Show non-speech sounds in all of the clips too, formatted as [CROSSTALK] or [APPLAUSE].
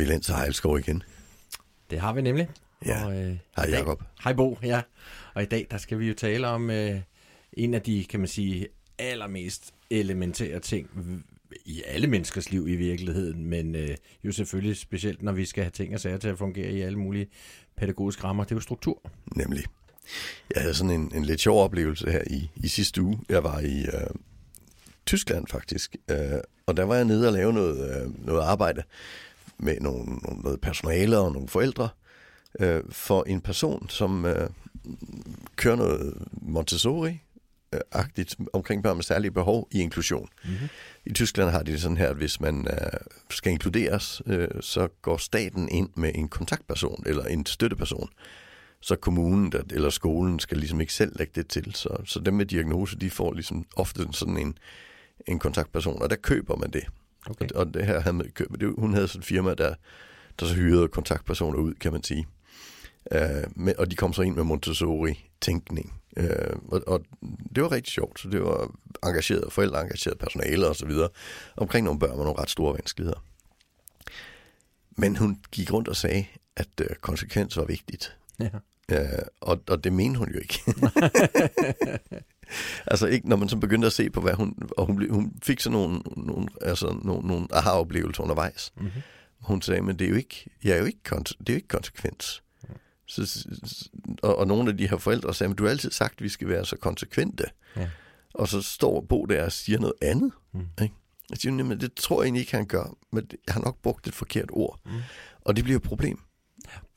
vi Lens og Hejlskov igen. Det har vi nemlig. Ja. Og, øh, Hej Jacob. Hej Bo, ja. Og i dag, der skal vi jo tale om øh, en af de, kan man sige, allermest elementære ting i alle menneskers liv i virkeligheden, men øh, jo selvfølgelig specielt, når vi skal have ting og sager til at fungere i alle mulige pædagogiske rammer. Det er jo struktur. Nemlig. Jeg havde sådan en, en lidt sjov oplevelse her i, i sidste uge. Jeg var i øh, Tyskland faktisk, øh, og der var jeg nede og lave noget, øh, noget arbejde med nogle, nogle, noget personale og nogle forældre øh, for en person, som øh, kører noget Montessori-agtigt omkring børn med særlige behov i inklusion. Mm-hmm. I Tyskland har de det sådan her, at hvis man øh, skal inkluderes, øh, så går staten ind med en kontaktperson eller en støtteperson. Så kommunen der, eller skolen skal ligesom ikke selv lægge det til. Så, så dem med diagnose, de får ligesom ofte sådan en, en kontaktperson, og der køber man det. Okay. Og, og det her havde købt, det, hun havde sådan et firma, der, der så hyrede kontaktpersoner ud, kan man sige. Uh, med, og de kom så ind med Montessori-tænkning. Uh, og, og det var rigtig sjovt, så det var engageret, forældre engageret personale og så videre, omkring nogle børn med nogle ret store vanskeligheder. Men hun gik rundt og sagde, at uh, konsekvens var vigtigt. Ja. Uh, og, og det mente hun jo ikke. [LAUGHS] [LAUGHS] [LAUGHS] altså ikke, når man så begyndte at se på, hvad hun... Og hun, hun fik sådan nogle, nogle, altså nogle, nogle aha-oplevelser undervejs. Mm-hmm. Hun sagde, men det er jo ikke, jeg er jo ikke, det er jo ikke konsekvens. Så, s- og, og nogle af de her forældre sagde, men du har altid sagt, at vi skal være så konsekvente. Ja. Og så står Bo der og siger noget andet. Mm. Ikke? Jeg siger, men det tror jeg egentlig ikke, han gør. Men jeg har nok brugt et forkert ord. Mm. Og det bliver et problem.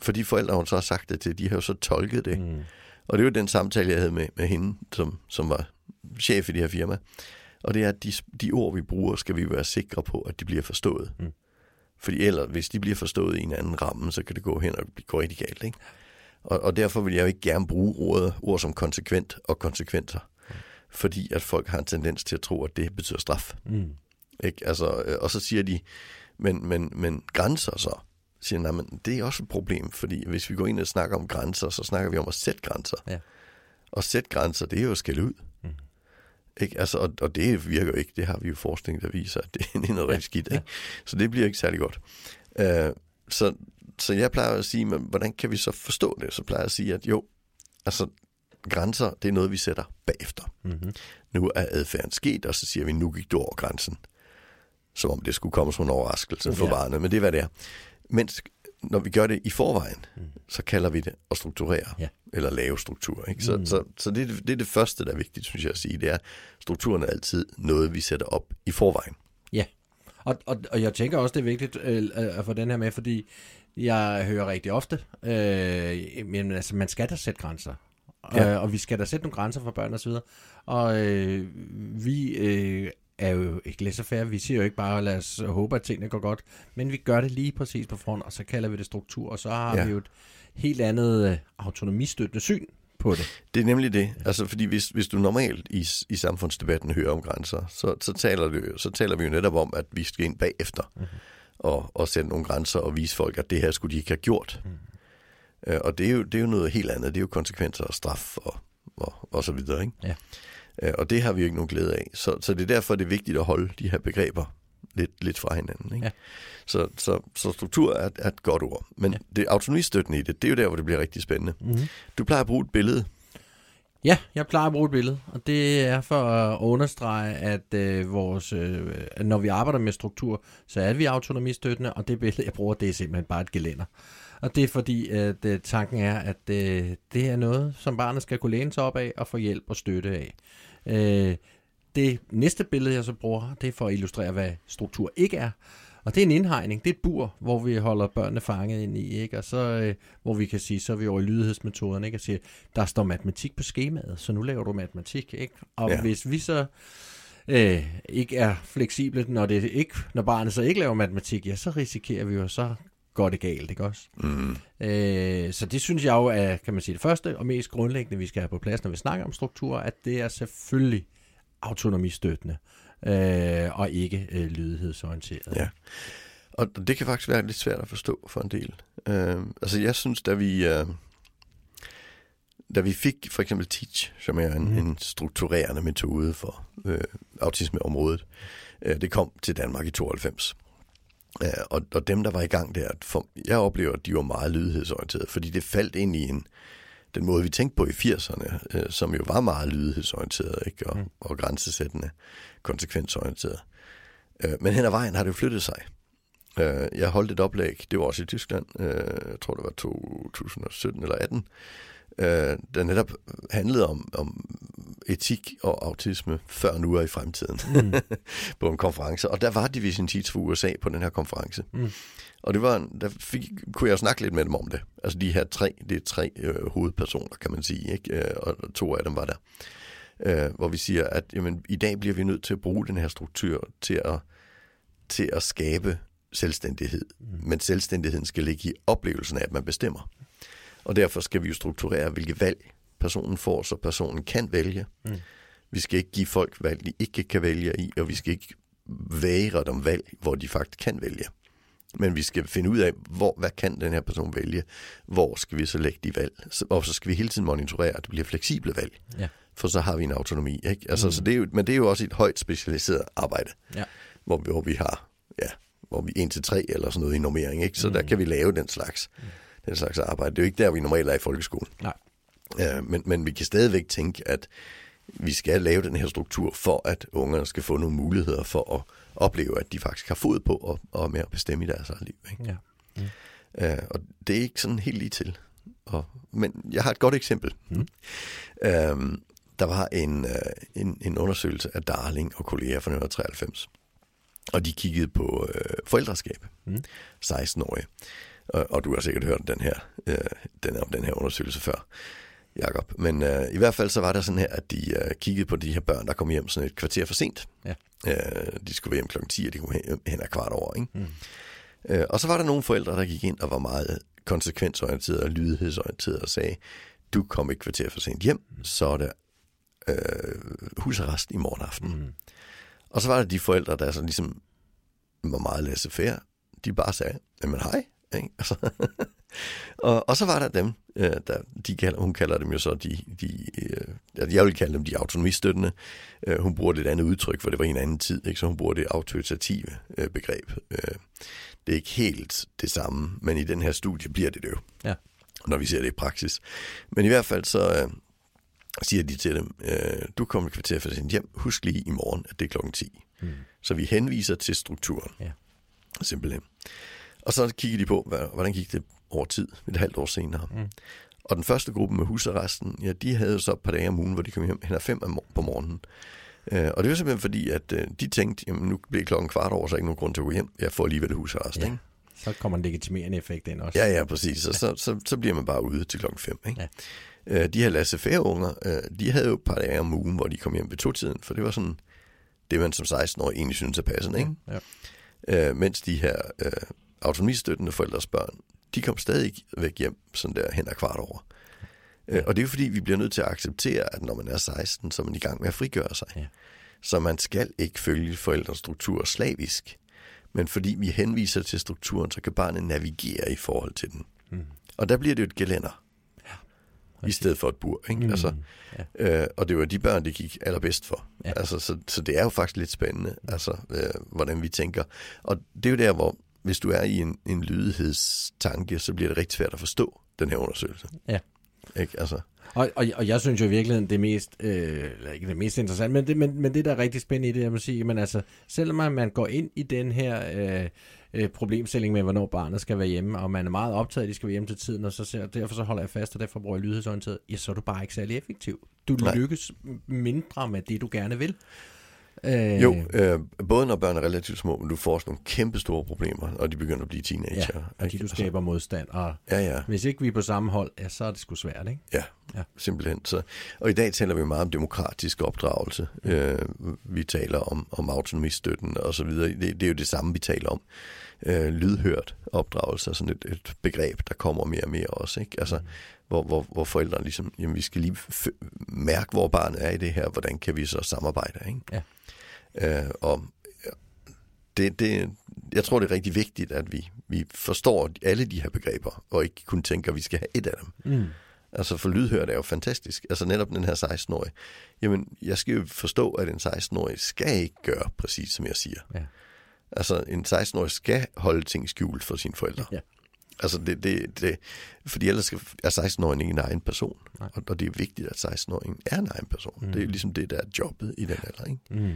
Fordi forældre, hun så har sagt det til, de har jo så tolket det. Mm. Og det var den samtale, jeg havde med, med hende, som, som var chef i det her firma. Og det er, at de, de ord, vi bruger, skal vi være sikre på, at de bliver forstået. Mm. Fordi ellers, hvis de bliver forstået i en anden ramme, så kan det gå hen og blive- gå rigtig galt. Ikke? Og, og derfor vil jeg jo ikke gerne bruge ordet, ord som konsekvent og konsekvenser. Fordi at folk har en tendens til at tro, at det betyder straf. Mm. Ikke? Altså, øh, og så siger de, men, men, men grænser så? Siger, nej, men det er også et problem, fordi hvis vi går ind og snakker om grænser, så snakker vi om at sætte grænser. Ja. Og sætte grænser, det er jo at skælde ud. Mm. Ikke? Altså, og, og det virker jo ikke. Det har vi jo forskning, der viser, at det, [LAUGHS] det er noget Ja, rigtig skidt. ja. Ikke? Så det bliver ikke særlig godt. Uh, så, så jeg plejer at sige, men hvordan kan vi så forstå det? Så plejer jeg at sige, at jo, altså grænser, det er noget, vi sætter bagefter. Mm-hmm. Nu er adfærden sket, og så siger vi, nu gik du over grænsen. Som om det skulle komme som en overraskelse for Ja. barnet, men det er, hvad det er. Mens når vi gør det i forvejen, Mm. så kalder vi det at strukturere, Ja. eller lave struktur. Ikke? Så, Mm. så, så det, er det- er det første, der er vigtigt, synes jeg at sige. Det er, strukturen er altid noget, vi sætter op i forvejen. Og, og, og jeg tænker også, det er vigtigt øh, at få den her med, fordi jeg hører rigtig ofte, øh, men altså, man skal da sætte grænser. Ja. Ja. Øh, og vi skal da sætte nogle grænser for børn og så videre. Og øh, vi øh, er jo ikke laissez-faire. Vi siger jo ikke bare, lad os håbe, at tingene går godt. Men vi gør det lige præcis på front, og så kalder vi det struktur. Og så har Ja. vi jo et helt andet øh, autonomistøttende syn på det. Det er nemlig det. Altså, fordi hvis, hvis du normalt i, i samfundsdebatten hører om grænser, så, så, taler jo- så taler vi jo netop om, at vi skal ind bagefter Mhm. og, og sætte nogle grænser og vise folk, at det her skulle de ikke have gjort. Øh, og det er, jo, det er jo noget helt andet. Det er jo konsekvenser og straf og, og, og så videre. Ikke? Ja. Øh, og det har vi jo ikke nogen glæde af. Så, så det er derfor, det er vigtigt at holde de her begreber lidt, lidt fra hinanden. Ikke? Ja. Så, så, så struktur er, er et godt ord. Men Ja. det autonomistøttende i det, det er jo der, hvor det bliver rigtig spændende. Mm-hmm. Du plejer at bruge et billede. Ja, jeg plejer at bruge et billede, og det er for at understrege, at øh, vores, øh, når vi arbejder med struktur, så er vi autonomistøttende, og det billede, jeg bruger, det er simpelthen bare et gelænder. Og det er fordi, at øh, tanken er, at øh, det er noget, som barnet skal kunne læne sig op af og få hjælp og støtte af. Øh, det næste billede, jeg så bruger, det er for at illustrere, hvad struktur ikke er. Og det er en indhegning, det er et bur, hvor vi holder børnene fanget ind i, ikke? Og så, øh, hvor vi kan sige, så er vi over i lydighedsmetoden, ikke? Og siger, der står matematik på skemaet, så nu laver du matematik, ikke? Og Ja. hvis vi så øh, ikke er fleksible, når, det ikke, når barnet så ikke laver matematik, ja, så risikerer vi jo, så går det galt, ikke også? Mm. Øh, så det synes jeg jo er, kan man sige, det første og mest grundlæggende, vi skal have på plads, når vi snakker om struktur, at det er selvfølgelig autonomistøttende, øh, og ikke øh, lydighedsorienteret. Ja. Og det kan faktisk være lidt svært at forstå for en del. Øh, altså jeg synes, da vi, øh, da vi fik for eksempel Teach, som er en, mm. en strukturerende metode for øh, autismeområdet, øh, det kom til Danmark i 92. Og, og dem, der var i gang der, for, jeg oplever, at de var meget lydighedsorienterede, fordi det faldt ind i en, den måde, vi tænkte på i 80'erne, øh, som jo var meget lydighedsorienteret ikke? Og, mm. og grænsesættende, konsekvensorienteret. Øh, men hen ad vejen har det jo flyttet sig. Øh, jeg holdt et oplæg, det var også i Tyskland, øh, jeg tror det var 2017 eller 18, øh, der netop handlede om, om etik og autisme før nu og i fremtiden mm. [LAUGHS] på en konference. Og der var Division Teach for USA på den her konference. Mm. Og det var, der fik, kunne jeg snakke lidt med dem om det. Altså de her tre, det er tre øh, hovedpersoner, kan man sige, ikke? Øh, og to af dem var der. Øh, hvor vi siger, at jamen, i dag bliver vi nødt til at bruge den her struktur til at, til at skabe selvstændighed. Mm. Men selvstændigheden skal ligge i oplevelsen af, at man bestemmer. Og derfor skal vi jo strukturere, hvilke valg personen får, så personen kan vælge. Mm. Vi skal ikke give folk valg, de ikke kan vælge i, og vi skal ikke være dem valg, hvor de faktisk kan vælge. Men vi skal finde ud af, hvor, hvad kan den her person vælge? Hvor skal vi så lægge de valg? Og så skal vi hele tiden monitorere, at det bliver fleksible valg. Ja. For så har vi en autonomi. Ikke? Altså, mm. så det er jo, men det er jo også et højt specialiseret arbejde, ja. hvor, vi, hvor vi har ja, hvor vi 1 til 3 eller sådan noget i normering. Ikke? Så mm. der kan vi lave den slags, mm. Den slags arbejde. Det er jo ikke der, vi normalt er i folkeskolen. Nej. Ja, men, men vi kan stadigvæk tænke, at vi skal lave den her struktur for, at ungerne skal få nogle muligheder for at opleve, at de faktisk har fod på og, og med at bestemme i deres eget liv. Ikke? Ja. Mm. Uh, og det er ikke sådan helt lige til. Og, men jeg har et godt eksempel. Mm. Uh, der var en, uh, en, en undersøgelse af Darling og kolleger fra 1993. Og de kiggede på uh, forældreskab. Mm. 16-årige. Og, og du har sikkert hørt den her, uh, den, om den her undersøgelse før. Jakob. Men øh, i hvert fald så var der sådan her, at de øh, kiggede på de her børn, der kom hjem sådan et kvarter for sent. Ja. Øh, de skulle være hjem klokken 10, og de kom hen, hen ad kvart over. Ikke? Mm. Øh, og så var der nogle forældre, der gik ind og var meget konsekvensorienterede og lydighedsorienterede og sagde, du kom et kvarter for sent hjem, så er der øh, husarrest i morgen aften. Mm. Og så var der de forældre, der så ligesom var meget laissez-faire. De bare sagde, jamen hej. Ikke? [LAUGHS] Altså, og, og så var der dem, øh, der, de kalder, hun kalder dem jo så de, de øh, jeg vil kalde dem de autonomistøttende. Øh, hun bruger et andet udtryk, for det var en anden tid, ikke? så hun bruger det autoritative øh, begreb. Øh, det er ikke helt det samme, men i den her studie bliver det det jo, ja. når vi ser det i praksis. Men i hvert fald så øh, siger de til dem, øh, du kommer et kvarter for sin hjem, husk lige i morgen, at det er klokken 10. Mm. Så vi henviser til strukturen. Ja. Simpelthen. Og så kigger de på, hvordan gik det over tid, et halvt år senere. Mm. Og den første gruppe med husarresten, ja, de havde så et par dage om ugen, hvor de kom hjem hen fem på morgenen. Øh, og det var simpelthen fordi, at øh, de tænkte, jamen nu bliver klokken kvart over, så ikke nogen grund til at gå hjem. Jeg får alligevel husarrest, ja. ikke? Så kommer en legitimerende effekt ind også. Ja, ja, præcis. Og så, så, så bliver man bare ude til klokken 5. Ikke? Ja. Øh, de her laissez unger, øh, de havde jo et par dage om ugen, hvor de kom hjem ved to-tiden, for det var sådan, det man som 16-årig egentlig synes er passende. Ikke? Ja. Øh, mens de her øh, autonomistøttende forældres børn, de kom stadig væk hjem sådan der hen ad kvart over. Ja. Øh, og det er jo fordi, vi bliver nødt til at acceptere, at når man er 16, så er man i gang med at frigøre sig. Ja. Så man skal ikke følge forældres struktur slavisk. Men fordi vi henviser til strukturen, så kan barnet navigere i forhold til den. Mm. Og der bliver det jo et gelænder. Ja. I stedet for et bur. Ikke? Mm. Altså, ja. øh, og det var de børn, det gik allerbedst for. Ja. Altså, så, så det er jo faktisk lidt spændende, altså, øh, hvordan vi tænker. Og det er jo der, hvor hvis du er i en, en lydighedstanke, så bliver det rigtig svært at forstå den her undersøgelse. Ja. Ikke? Altså. Og, og, og jeg synes jo virkelig, det mest, øh, ikke det mest interessant, men det, men, men det der er rigtig spændende i det, jeg må sige, men altså, selvom man går ind i den her øh, øh, problemstilling med, hvornår barnet skal være hjemme, og man er meget optaget, at de skal være hjemme til tiden, og så ser, derfor så holder jeg fast, og derfor bruger jeg lydighedsorienteret, ja, så er du bare ikke særlig effektiv. Du Nej. lykkes mindre med det, du gerne vil. Øh... Jo, øh, både når børn er relativt små, men du får også nogle kæmpe store problemer, og de begynder at blive teenager. Ja, og de du altså- skaber modstand. Og ja, ja. hvis ikke vi er på samme hold, ja, så er det sgu svært, ikke? Ja, ja. simpelthen. Så, og i dag taler vi meget om demokratisk opdragelse. Mm. Øh, vi taler om, om autonomistøtten og så videre. Det, det er jo det samme, vi taler om. Øh, lydhørt opdragelse er sådan et, et begreb, der kommer mere og mere også. Ikke? Altså, mm. hvor, hvor, hvor forældrene ligesom, jamen vi skal lige mærke, hvor barnet er i det her, hvordan kan vi så samarbejde, ikke? Ja. Øh, og det, det, jeg tror, det er rigtig vigtigt, at vi, vi forstår alle de her begreber, og ikke kun tænker, at vi skal have et af dem. Mm. Altså for lydhørt er jo fantastisk. Altså netop den her 16-årige. Jamen, jeg skal jo forstå, at en 16-årig skal ikke gøre præcis, som jeg siger. Ja. Altså, en 16-årig skal holde ting skjult for sine forældre. Ja. Altså, det, det, det, fordi ellers skal- er 16-åringen ikke en egen person. Nej. Og, og det er vigtigt, at 16-åringen er en egen person. Mm. Det er ligesom det, der er jobbet i den alder, ikke? Mm.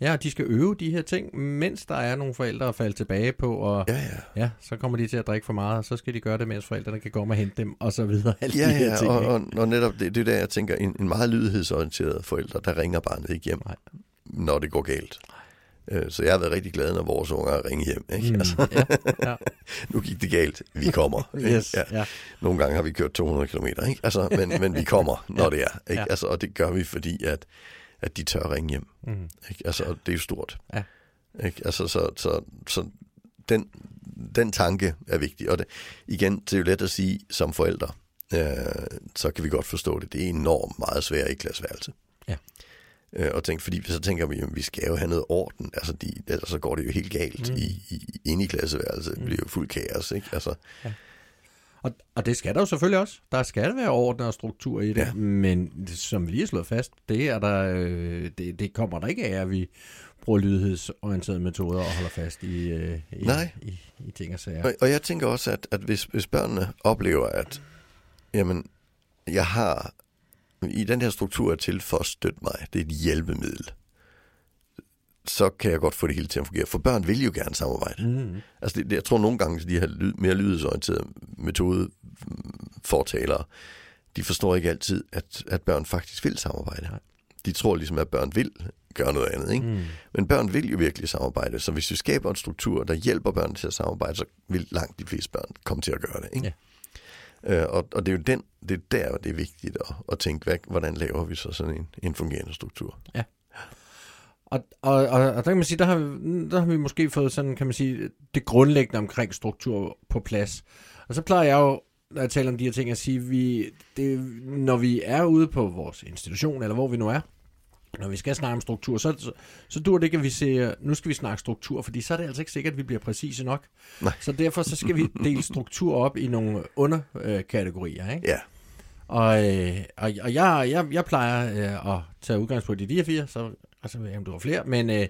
Ja, de skal øve de her ting, mens der er nogle forældre at falde tilbage på, og Ja, ja. ja, så kommer de til at drikke for meget, og så skal de gøre det, mens forældrene kan komme og hente dem, og så videre. Alle Ja, de her ja, ting, og, og, og netop det, det er der, jeg tænker, en, en meget lydighedsorienteret forælder, der ringer barnet ikke hjem, Nej. når det går galt. Øh, Så jeg har været rigtig glad, når vores unger ringer hjem. Ikke? Mm, Altså, ja, ja. [LAUGHS] nu gik det galt, vi kommer. [LAUGHS] Yes, Ja. ja. Nogle gange har vi kørt 200 km, ikke? Altså, men, men vi kommer, [LAUGHS] når det er. Ikke? Ja. Altså, og det gør vi, fordi at, at de tør ringe hjem. Mm. Ikke? Altså, det er jo stort. Ja. Ikke? Altså, så, så, så den, den tanke er vigtig. Og det, igen, det er jo let at sige som forældre, øh, så kan vi godt forstå det. Det er enormt meget svært i klasseværelse. Ja. Øh, og tænk, fordi så tænker vi, at vi skal jo have noget orden. Altså, de, ellers så går det jo helt galt Mm. i, i, inde i klasseværelset. Det bliver jo fuld kaos, ikke? Altså, Og, og det skal der jo selvfølgelig også. Der skal være orden og struktur i det. Ja. Men som vi lige har slået fast, det, er der, øh, det, det kommer der ikke af, at vi bruger lydighedsorienterede metoder og holder fast i, øh, i, Nej. i, i ting og sager. Og, og jeg tænker også, at, at hvis, hvis børnene oplever, at jamen, jeg har i den her struktur er til for at støtte mig, det er et hjælpemiddel, så kan jeg godt få det hele til at fungere. For børn vil jo gerne samarbejde. Mm. Altså det, jeg tror nogle gange, at de her lyd, mere lydighedsorienterede metode fortalere, de forstår ikke altid, at, at børn faktisk vil samarbejde. De tror ligesom, at børn vil gøre noget andet. Ikke? Mm. Men børn vil jo virkelig samarbejde, så hvis vi skaber en struktur, der hjælper børn til at samarbejde, så vil langt de fleste børn komme til at gøre det. Ikke? Ja. Øh, og, og det er jo den, det er der, det er vigtigt at, at tænke, hvad, hvordan laver vi så sådan en, en fungerende struktur? Og, og, og, og der kan man sige, der har, vi- der har vi måske fået sådan, kan man sige, det grundlæggende omkring struktur på plads. Og så plejer jeg jo, når jeg taler om de her ting, at sige, vi, det, når vi er ude på vores institution, eller hvor vi nu er, når vi skal snakke om struktur, så, så, så dur det ikke, at vi siger, nu skal vi snakke struktur, fordi så er det altså ikke sikkert, at vi bliver præcise nok. Nej. Så derfor så skal vi dele struktur op i nogle underkategorier. Ikke? Ja, Og, øh, og, og jeg, jeg, jeg plejer øh, at tage udgangspunkt i de her fire, så altså, jeg ved ikke, om du har flere, men øh,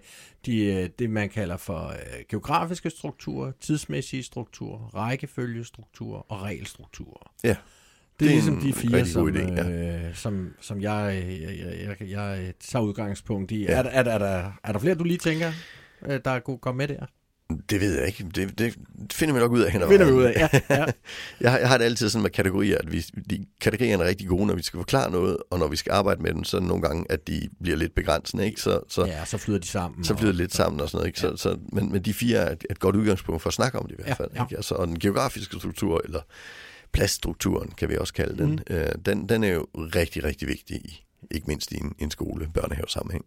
de, øh, det, man kalder for øh, geografiske strukturer, tidsmæssige strukturer, rækkefølgestrukturer og regelstrukturer. ja. Det er, Det er ligesom de fire, som, idé, øh, som, som jeg, jeg, jeg, jeg, jeg tager udgangspunkt i. Ja. Er, er, der- er, der, er der flere, du lige tænker, der kunne komme med der? Det ved jeg ikke. Det, det finder vi nok ud af ad Finder vi ud af, ja. ja. [LAUGHS] Jeg, har- jeg har det altid sådan med kategorier, at vi, de, kategorierne er rigtig gode, når vi skal forklare noget, og når vi skal arbejde med dem, så det nogle gange, at de bliver lidt begrænsende, ikke? Så, så, ja, så flyder de sammen. så flyder det og- lidt sammen og sådan noget, ikke? Så, så, men, men de fire er et, et godt udgangspunkt for at snakke om det i hvert Ja, fald. ja. Ikke? Altså, og den geografiske struktur, eller pladsstrukturen, kan vi også kalde den, mm. øh, den, den er jo rigtig, rigtig vigtig, i, ikke mindst i en, en skole, børnehave sammenhæng.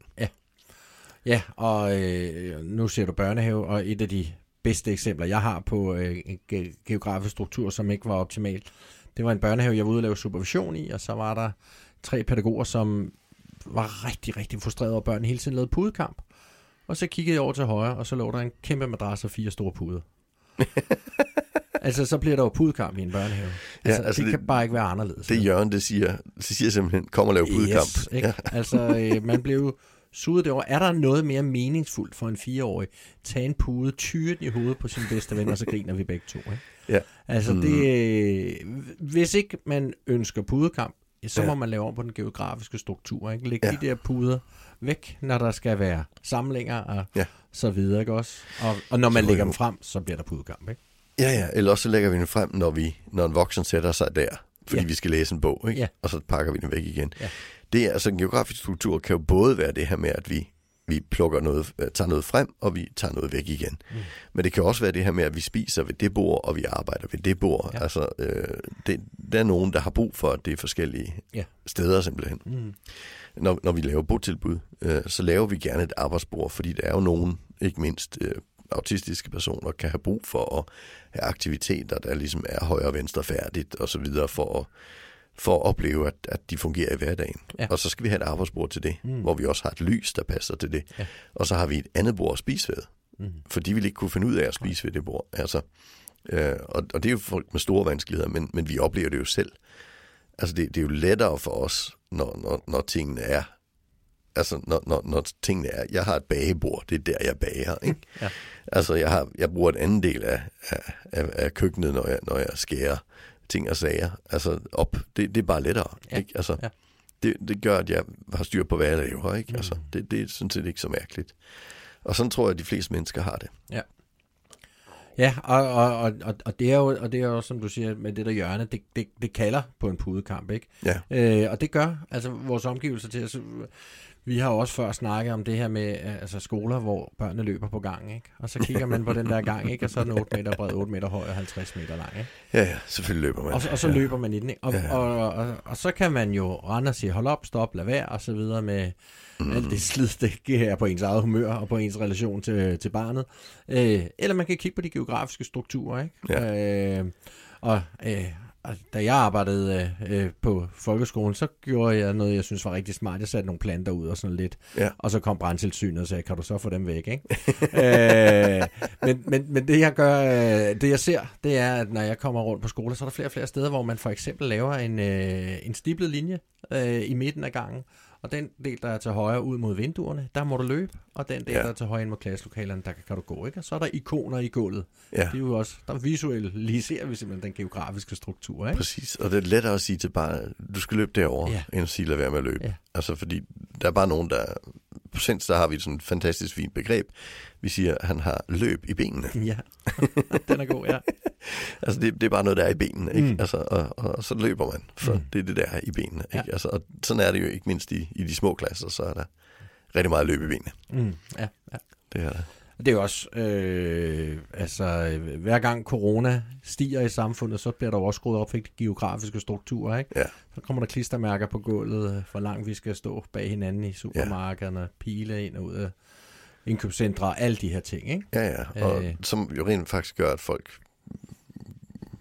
Ja, og øh, nu ser du børnehave, og et af de bedste eksempler, jeg har på øh, en ge- geografisk struktur, som ikke var optimal, det var en børnehave, jeg var ude og lave supervision i, og så var der tre pædagoger, som var rigtig, rigtig frustrerede over, børnene hele tiden lavede pudekamp. Og så kiggede jeg over til højre, og så lå der en kæmpe madras og fire store puder. [LAUGHS] altså, så bliver der jo pudekamp i en børnehave. Ja, Altså, altså det, det det- kan bare ikke være anderledes. Det Jørgen, det siger, det siger simpelthen, kom og lav pudekamp. Yes, ikke? Ja. Altså, øh, man blev suget derovre. Er der noget mere meningsfuldt for en fireårig? Tag en pude, tyre den i hovedet på sin bedste ven, og så griner vi begge to. Ikke? Ja. Altså, Mm. det, øh, hvis ikke man ønsker pudekamp, så Ja. må man lave om på den geografiske struktur. Ikke? Læg Ja. de der puder væk, når der skal være samlinger og Ja. så videre. Ikke også? Og, og når man lægger dem frem, så bliver der pudekamp. Ikke? Ja, ja, eller også så lægger vi den frem, når, vi, når en voksen sætter sig der, fordi ja. vi skal læse en bog, ikke? Ja. og så pakker vi den væk igen. Ja. Det er, altså en geografisk struktur kan jo både være det her med, at vi, vi plukker noget, øh, tager noget frem, og vi tager noget væk igen. Mm. Men det kan også være det her med, at vi spiser ved det bord, og vi arbejder ved det bord. Ja. Ja. Altså, øh, det, der er nogen, der har brug for, at det er forskellige Ja. steder simpelthen. Mm. Når, når vi laver botilbud, øh, så laver vi gerne et arbejdsbord, fordi der er jo nogen, ikke mindst øh, autistiske personer, kan have brug for at have aktiviteter, der ligesom er højre og venstre færdigt og så videre, for at, for at opleve, at, at de fungerer i hverdagen. Ja. Og så skal vi have et arbejdsbord til det, Mm. hvor vi også har et lys, der passer til det. Ja. Og så har vi et andet bord at spise ved, Mm. for de vil ikke kunne finde ud af at spise ved det bord. Altså, øh, og, og det er jo folk med store vanskeligheder, men, men vi oplever det jo selv. Altså det, det er jo lettere for os, når, når, når tingene er Altså, når, når, når tingene er, jeg har et bagebord, det er der, jeg bager, ikke? [LAUGHS] Ja. Altså, jeg, har, jeg bruger en anden del af, af, af, af køkkenet, når jeg, når jeg skærer ting og sager. Altså, op, det, det er bare lettere, Ja, ikke? Altså, ja. det, det gør, at jeg har styr på, hvad jeg laver, ikke? Mm. Altså, det, det er sådan set ikke så mærkeligt. Og sådan tror jeg, at de fleste mennesker har det. Ja, og, og, og, og, og, det er jo, og det er jo, som du siger, med det der hjørne, det, det, det kalder på en pudekamp, ikke? Ja, Øh, og det gør altså vores omgivelser til os. Vi har også før snakket om det her med øh, altså skoler, hvor børnene løber på gangen, ikke? Og så kigger man på den der gang, ikke? Og så er den 8 meter bred, 8 meter høj og 50 meter lang, ikke? ja, ja selvfølgelig løber man. Og, så- og så ja. løber man i den, ikke? Og, Ja, og, og, og, og så kan man jo rende og sige, hold op, stop, lad være, og så videre med mm. alt det slid, det giver på ens eget humør og på ens relation til, til barnet. Øh, eller man kan kigge på de geografiske strukturer, ikke? Ja. Øh, og, øh, og da jeg arbejdede øh, på folkeskolen, så gjorde jeg noget, jeg synes var rigtig smart. Jeg satte nogle planter ud og sådan lidt. Ja. Og så kom brandtilsynet og sagde, kan du så få dem væk, ikke? [LAUGHS] øh, men, men, men det jeg gør, øh, det jeg ser, det er, at når jeg kommer rundt på skoler, så er der flere og flere steder, hvor man for eksempel laver en, øh, en stiblet linje øh, i midten af gangen. Og den del, der er til højre ud mod vinduerne, der må du løbe. Og den del, Ja. der er til højre ind mod klasselokalerne, der kan, kan du gå. Ikke? Og så er der ikoner i gulvet. Ja, Det er jo også, der visualiserer vi simpelthen den geografiske struktur. Ikke? præcis. Og det er lettere at sige til barnet, du skal løbe derover, ja. end at sige, lad være med at løbe. Ja. Altså, fordi der er bare nogen, der... På Sens, der har vi sådan et fantastisk fint begreb. Vi siger, at han har løb i benene. [LAUGHS] Ja, den er god, ja. [LAUGHS] Altså, det, det er bare noget, der er i benene, ikke? Mm. Altså, og, og, og, så løber man, for Mm. det er det, der er i benene, Ja. ikke? Altså, og sådan er det jo ikke mindst i, i de små klasser, så er der rigtig meget løb i benene. Mm, ja, ja. Det er der. Det er jo også, øh, altså, hver gang corona stiger i samfundet, så bliver der jo også skruet op for de geografiske strukturer, ikke? Ja. Så kommer der klistermærker på gulvet, hvor langt vi skal stå bag hinanden i supermarkederne, pile ind og ud af indkøbscentre og alle de her ting, ikke? Ja, ja. Og Øh. som jo rent faktisk gør, at folk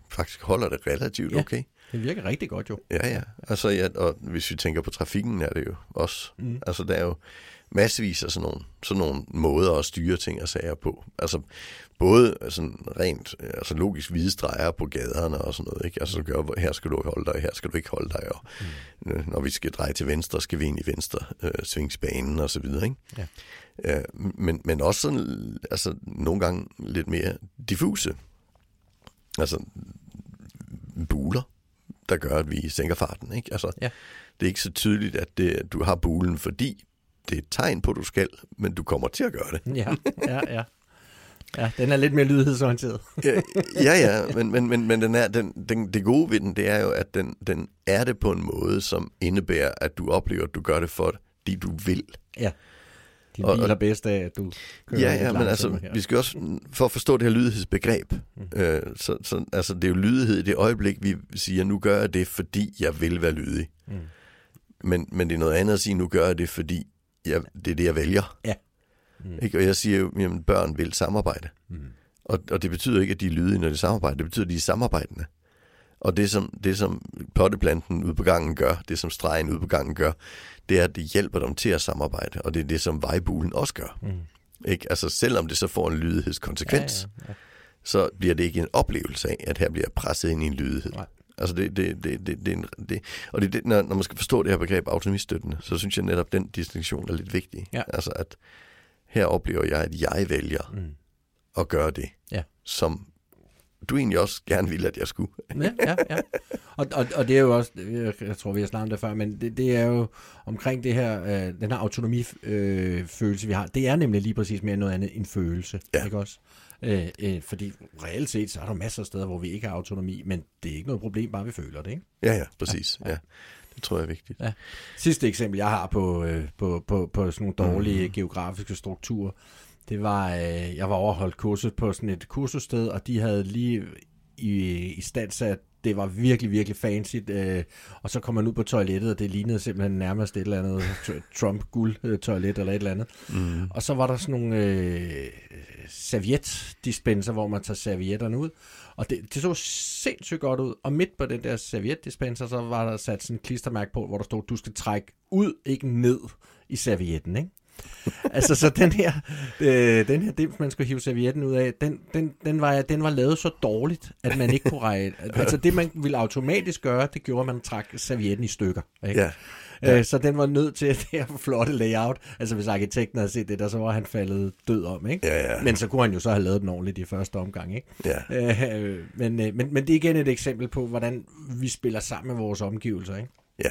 faktisk holder det relativt Ja. okay. Det virker rigtig godt jo. Ja, ja. Altså, ja, og hvis vi tænker på trafikken, er det jo også. Mm. Altså, der er jo massevis af sådan nogle, sådan nogle måder at styre ting og sager på. Altså, både sådan rent altså logisk hvide streger på gaderne og sådan noget. Ikke? Altså, så gør, her skal du holde dig, her skal du ikke holde dig. Og, mm. Når vi skal dreje til venstre, skal vi ind i venstre øh, svingsbanen og så videre. Ikke? Ja. Øh, men, men også sådan, altså, nogle gange lidt mere diffuse. Altså, buler, der gør, at vi sænker farten. Ikke? Altså, Ja. Det er ikke så tydeligt, at det, du har bulen, fordi det er et tegn på, at du skal, men du kommer til at gøre det. [LAUGHS] Ja, ja, ja. Ja, den er lidt mere lydhedsorienteret. Ja, ja, ja men, men, men, men den er, den, den, det gode ved den, det er jo, at den, den er det på en måde, som indebærer, at du oplever, at du gør det, fordi du vil. Ja. De Og- og- hviler bedst af, at du kører Ja, ja, men altså, her. vi skal også, for at forstå det her lydighedsbegreb, Mm. øh, så, så altså, det er jo lydighed i det øjeblik, vi siger, nu gør jeg det, fordi jeg vil være lydig. Mm. Men, men det er noget andet at sige, nu gør jeg det, fordi jeg, det er det, jeg vælger. Mm. Ikke? Og jeg siger jo, at børn vil samarbejde. Mm. Og, og det betyder ikke, at de er lydige, når de samarbejder. Det betyder, at de er samarbejdende. Og det som, det, som potteplanten ude på gangen gør, det som stregen ude på gangen gør, det er, at det hjælper dem til at samarbejde. Og det er det, som vejbulen også gør. Mm. Ikke? Altså selvom det så får en lydighedskonsekvens, Ja, ja, ja. så bliver det ikke en oplevelse af, at her bliver presset ind i en lydighed. Nej. Altså det, det, det, det, det, er en, det, og det, det, når, når man skal forstå det her begreb autonomistøttende, så synes jeg netop, den distinktion er lidt vigtig. Ja. Altså at her oplever jeg, at jeg vælger Mm. at gøre det, Ja. som du egentlig også gerne ville, at jeg skulle. Ja, ja, ja. Og, og, og det er jo også, jeg, jeg tror, vi har snakket om det før, men det, det er jo omkring det her, øh, den her autonomifølelse, øh, følelse, vi har. Det er nemlig lige præcis mere noget andet end følelse, Ja. ikke også? Øh, øh, fordi reelt set, så er der masser af steder, hvor vi ikke har autonomi, men det er ikke noget problem, bare vi føler det, ikke? Ja, ja, præcis. [LAUGHS] Ja, Ja. Det tror jeg er vigtigt. Ja. Sidste eksempel, jeg har på, øh, på, på, på sådan nogle dårlige mm. geografiske strukturer, det var, øh, jeg var overholdt kurset på sådan et kursussted, og de havde lige i, i stand sat, det var virkelig, virkelig fancy, øh, og så kom man ud på toilettet, og det lignede simpelthen nærmest et eller andet tr- Trump-guld-toilet eller et eller andet. Mm. Og så var der sådan nogle øh, servietdispenser, hvor man tager servietterne ud. Og det, det så sindssygt godt ud. Og midt på den der servietdispenser, så var der sat sådan en klistermærke på, hvor der stod, du skal trække ud, ikke ned i servietten. Ikke? [LAUGHS] altså, så den her, øh, den her dims, man skulle hive servietten ud af, den, den, den, var, den var lavet så dårligt, at man ikke kunne regne. [LAUGHS] Altså, det man ville automatisk gøre, det gjorde, at man trak servietten i stykker. Ikke? Ja. Ja. Øh, så den var nødt til at [LAUGHS] det her flotte layout. Altså hvis arkitekten havde set det der, så var han faldet død om, ikke? Ja, ja. Men så kunne han jo så have lavet den ordentligt i første omgang, ikke? Ja. Øh, men, øh, men, men det er igen et eksempel på, hvordan vi spiller sammen med vores omgivelser, ikke? Ja.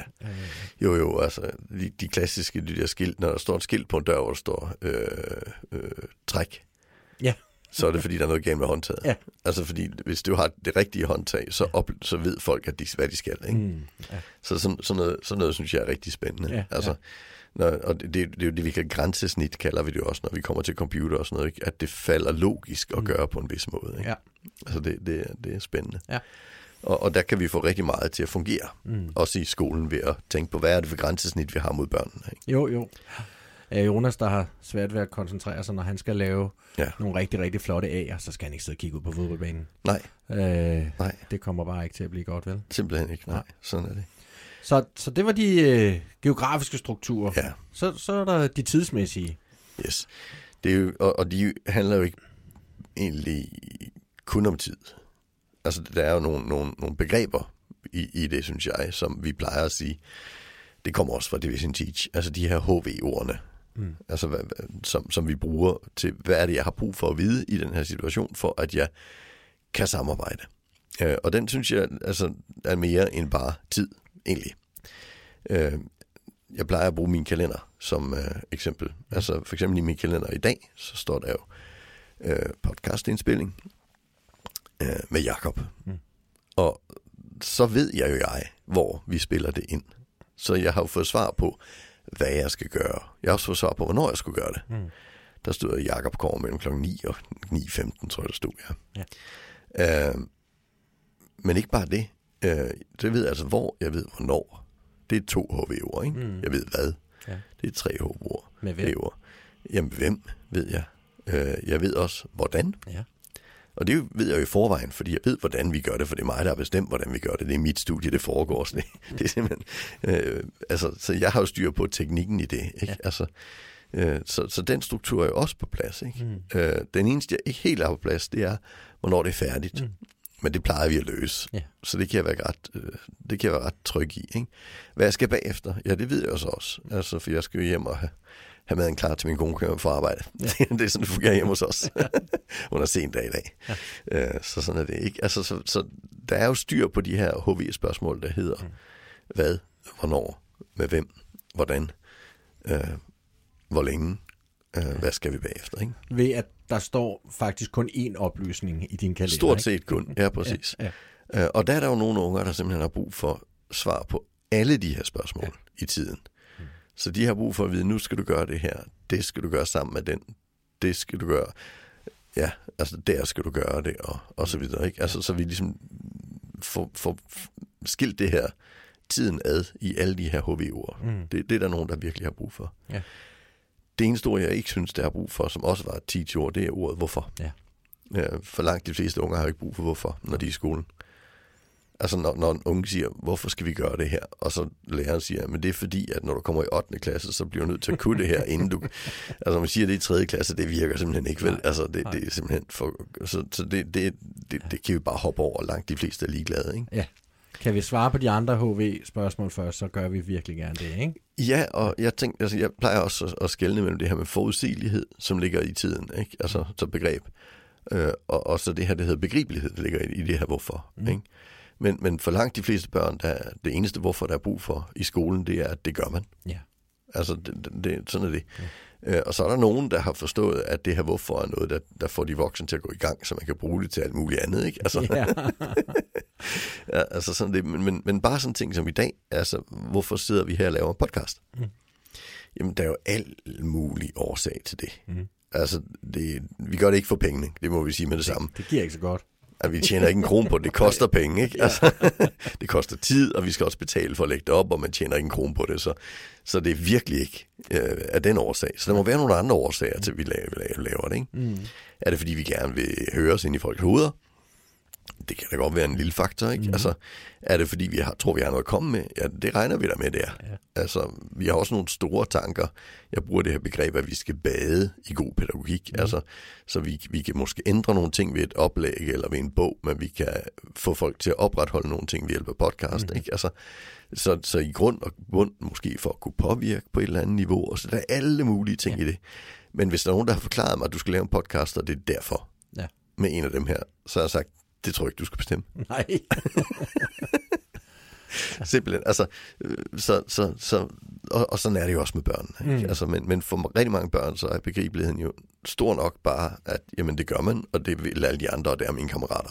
Jo, jo, altså de, de klassiske de der skilt, når der står et skilt på en dør, hvor der står øh, øh, træk, Ja. så er det fordi, der er noget galt med håndtaget. Ja. Altså fordi, hvis du har det rigtige håndtag, så, op, så ved folk, at de, hvad de skal. Ikke? Mm, ja. Så sådan, sådan, noget, sådan noget, synes jeg er rigtig spændende. Ja, altså, ja. Når, og det, det, det er jo det, vi kan grænsesnit, kalder vi det også, når vi kommer til computer og sådan noget, ikke? at det falder logisk at Mm. gøre på en vis måde. Ikke? Ja. Altså det, det, er- det er spændende. Ja. Og, og der kan vi få rigtig meget til at fungere, Mm. også i skolen, ved at tænke på, hvad er det for grænsesnit, vi har mod børnene. Ikke? Jo, jo. Jonas, der har svært ved at koncentrere sig, når han skal lave Ja. nogle rigtig, rigtig flotte A'er, så skal han ikke sidde og kigge ud på fodboldbanen. Nej, Øh, nej, det kommer bare ikke til at blive godt, vel? simpelthen ikke. Nej, Nej. sådan er det. Så, så det var de øh, geografiske strukturer. Ja. Så, så er der de tidsmæssige. Yes. Det er jo, og, og de handler jo ikke egentlig kun om tid. Altså, der er jo nogle, nogle, nogle begreber i, i det, synes jeg, som vi plejer at sige. Det kommer også fra Division Teach. Altså de her HV-ordene, Mm. altså, hvad, som, som vi bruger til, hvad er det, jeg har brug for at vide i den her situation, for at jeg kan samarbejde. Øh, og den synes jeg altså, er mere end bare tid, egentlig. Øh, jeg plejer at bruge min kalender som øh, eksempel. Altså for eksempel i min kalender i dag, så står der jo øh, podcastindspilling øh, med Jakob. Mm. Og så ved jeg jo jeg, hvor vi spiller det ind. Så jeg har jo fået svar på, hvad jeg skal gøre. Jeg har også fået svar på, hvornår jeg skulle gøre det. Mm. Der stod Jakob kommer mellem kl. 9 og 9.15, tror jeg, der stod, ja. ja. Øh, men ikke bare det. Øh, det ved jeg altså, hvor, jeg ved, hvornår. Det er to HV-ord, ikke? Mm. Jeg ved hvad. Ja. Det er tre HV-ord. Med hvem? Jamen, hvem ved jeg? Øh, jeg ved også, hvordan. Ja. Og det ved jeg jo i forvejen, fordi jeg ved, hvordan vi gør det, for det er mig, der har bestemt, hvordan vi gør det. Det er mit studie, det foregår. Så det, [LAUGHS] det er simpelthen... Øh, altså, så jeg har jo styr på teknikken i det, ikke? Ja. Altså, øh, så, så den struktur er jo også på plads, ikke? Mm. Øh, den eneste, jeg ikke helt er på plads, det er, hvornår det er færdigt. Mm. Mm. Men det plejer vi at løse. Ja. Så det kan jeg være ret, øh, det kan jeg være ret tryg i. Ikke? Hvad jeg skal bagefter, ja, det ved jeg også også. Altså, for jeg skal jo hjem og have, have maden klar til min kone kører for arbejde. Ja. [LAUGHS] det er sådan, det fungerer hjemme hos os. [LAUGHS] Under sen dag i dag. Ja. Øh, så sådan er det ikke. Altså, så, så der er jo styr på de her HV-spørgsmål, der hedder mm. hvad, hvornår, med hvem, hvordan, øh, hvor længe, øh, hvad skal vi bagefter. Ikke? Ved at der står faktisk kun én oplysning i din kalender. Stort ikke? set kun, ja præcis. Ja, Øh, Og der er der jo nogle unger, der simpelthen har brug for svar på alle de her spørgsmål ja. i tiden. Så de har brug for at vide, nu skal du gøre det her, det skal du gøre sammen med den, det skal du gøre, ja, altså der skal du gøre det, og, og så videre. Ikke? Altså, så vi ligesom får, får skilt det her tiden ad i alle de her HV-ord. Mm. Det, det er der nogen, der virkelig har brug for. Ja. Det eneste ord, jeg ikke synes, der har brug for, som også var et teach-ord, det er ordet hvorfor. Ja. Ja, for langt de fleste unger har jo ikke brug for hvorfor, når de er i skolen. Altså når, når en unge siger, hvorfor skal vi gøre det her? Og så læreren siger, men det er fordi, at når du kommer i 8. klasse, så bliver du nødt til at kunne det her, inden du... [LAUGHS] Altså man siger, det er i 3. klasse, det virker simpelthen ikke vel. Altså det, det er simpelthen for... Så, så det, det, det, det kan vi bare hoppe over, langt de fleste er ligeglade, ikke? ja. Kan vi svare på de andre HV-spørgsmål først, så gør vi virkelig gerne det, ikke? Ja, og jeg tænkte, altså jeg plejer også at, skelne mellem det her med forudsigelighed, som ligger i tiden, ikke? Altså så begreb. Øh, og, og så det her, det hedder begribelighed, der ligger i, i det her hvorfor, Mm. mm. ikke? Men, men for langt de fleste børn, der, er det eneste hvorfor, der er brug for i skolen, det er, at det gør man. Ja. Altså, det, det, det, sådan er det. Ja. Øh, og så er der nogen, der har forstået, at det her hvorfor er noget, der, der får de voksne til at gå i gang, så man kan bruge det til alt muligt andet, ikke? Altså, Ja. [LAUGHS] ja, altså sådan det, men, men, men bare sådan ting som i dag, altså, hvorfor sidder vi her og laver en podcast? Mm. Jamen, der er jo al mulig årsag til det. Mm. Altså, det, vi gør det ikke for pengene, det må vi sige med det samme. det giver ikke så godt. At vi tjener ikke en krone på det, det koster penge, ikke? Altså, [LAUGHS] det koster tid, og vi skal også betale for at lægge det op, og man tjener ikke en krone på det, så, så det er virkelig ikke øh, af den årsag. Så der må være nogle andre årsager til, at vi laver, laver, laver det, ikke? Mm. Er det, fordi vi gerne vil høre os ind i folks hoveder? Det kan da godt være en lille faktor, ikke? Mm. Altså, er det fordi, vi har, tror, vi har noget at komme med? Ja, det regner vi da med der. Ja. Altså, vi har også nogle store tanker. Jeg bruger det her begreb, at vi skal bade i god pædagogik. Mm. Altså, så vi, vi kan måske ændre nogle ting ved et oplæg eller ved en bog, men vi kan få folk til at opretholde nogle ting ved hjælp af podcast, mm. ikke? Altså, så, så i grund og bund måske for at kunne påvirke på et eller andet niveau, og så der er alle mulige ting ja. i det. Men hvis der er nogen, der har forklaret mig, at du skal lave en podcast, og det er derfor, Ja. med en af dem her, så har jeg sagt, det tror jeg ikke, du skal bestemme. [LAUGHS] Nej. [LAUGHS] Simpelthen. Altså, øh, så, så, så, og, og sådan er det jo også med børn. Ikke? Mm. Altså, men, men for rigtig mange børn, så er begribeligheden jo stor nok bare, at jamen, det gør man, og det vil alle de andre, og det er mine kammerater.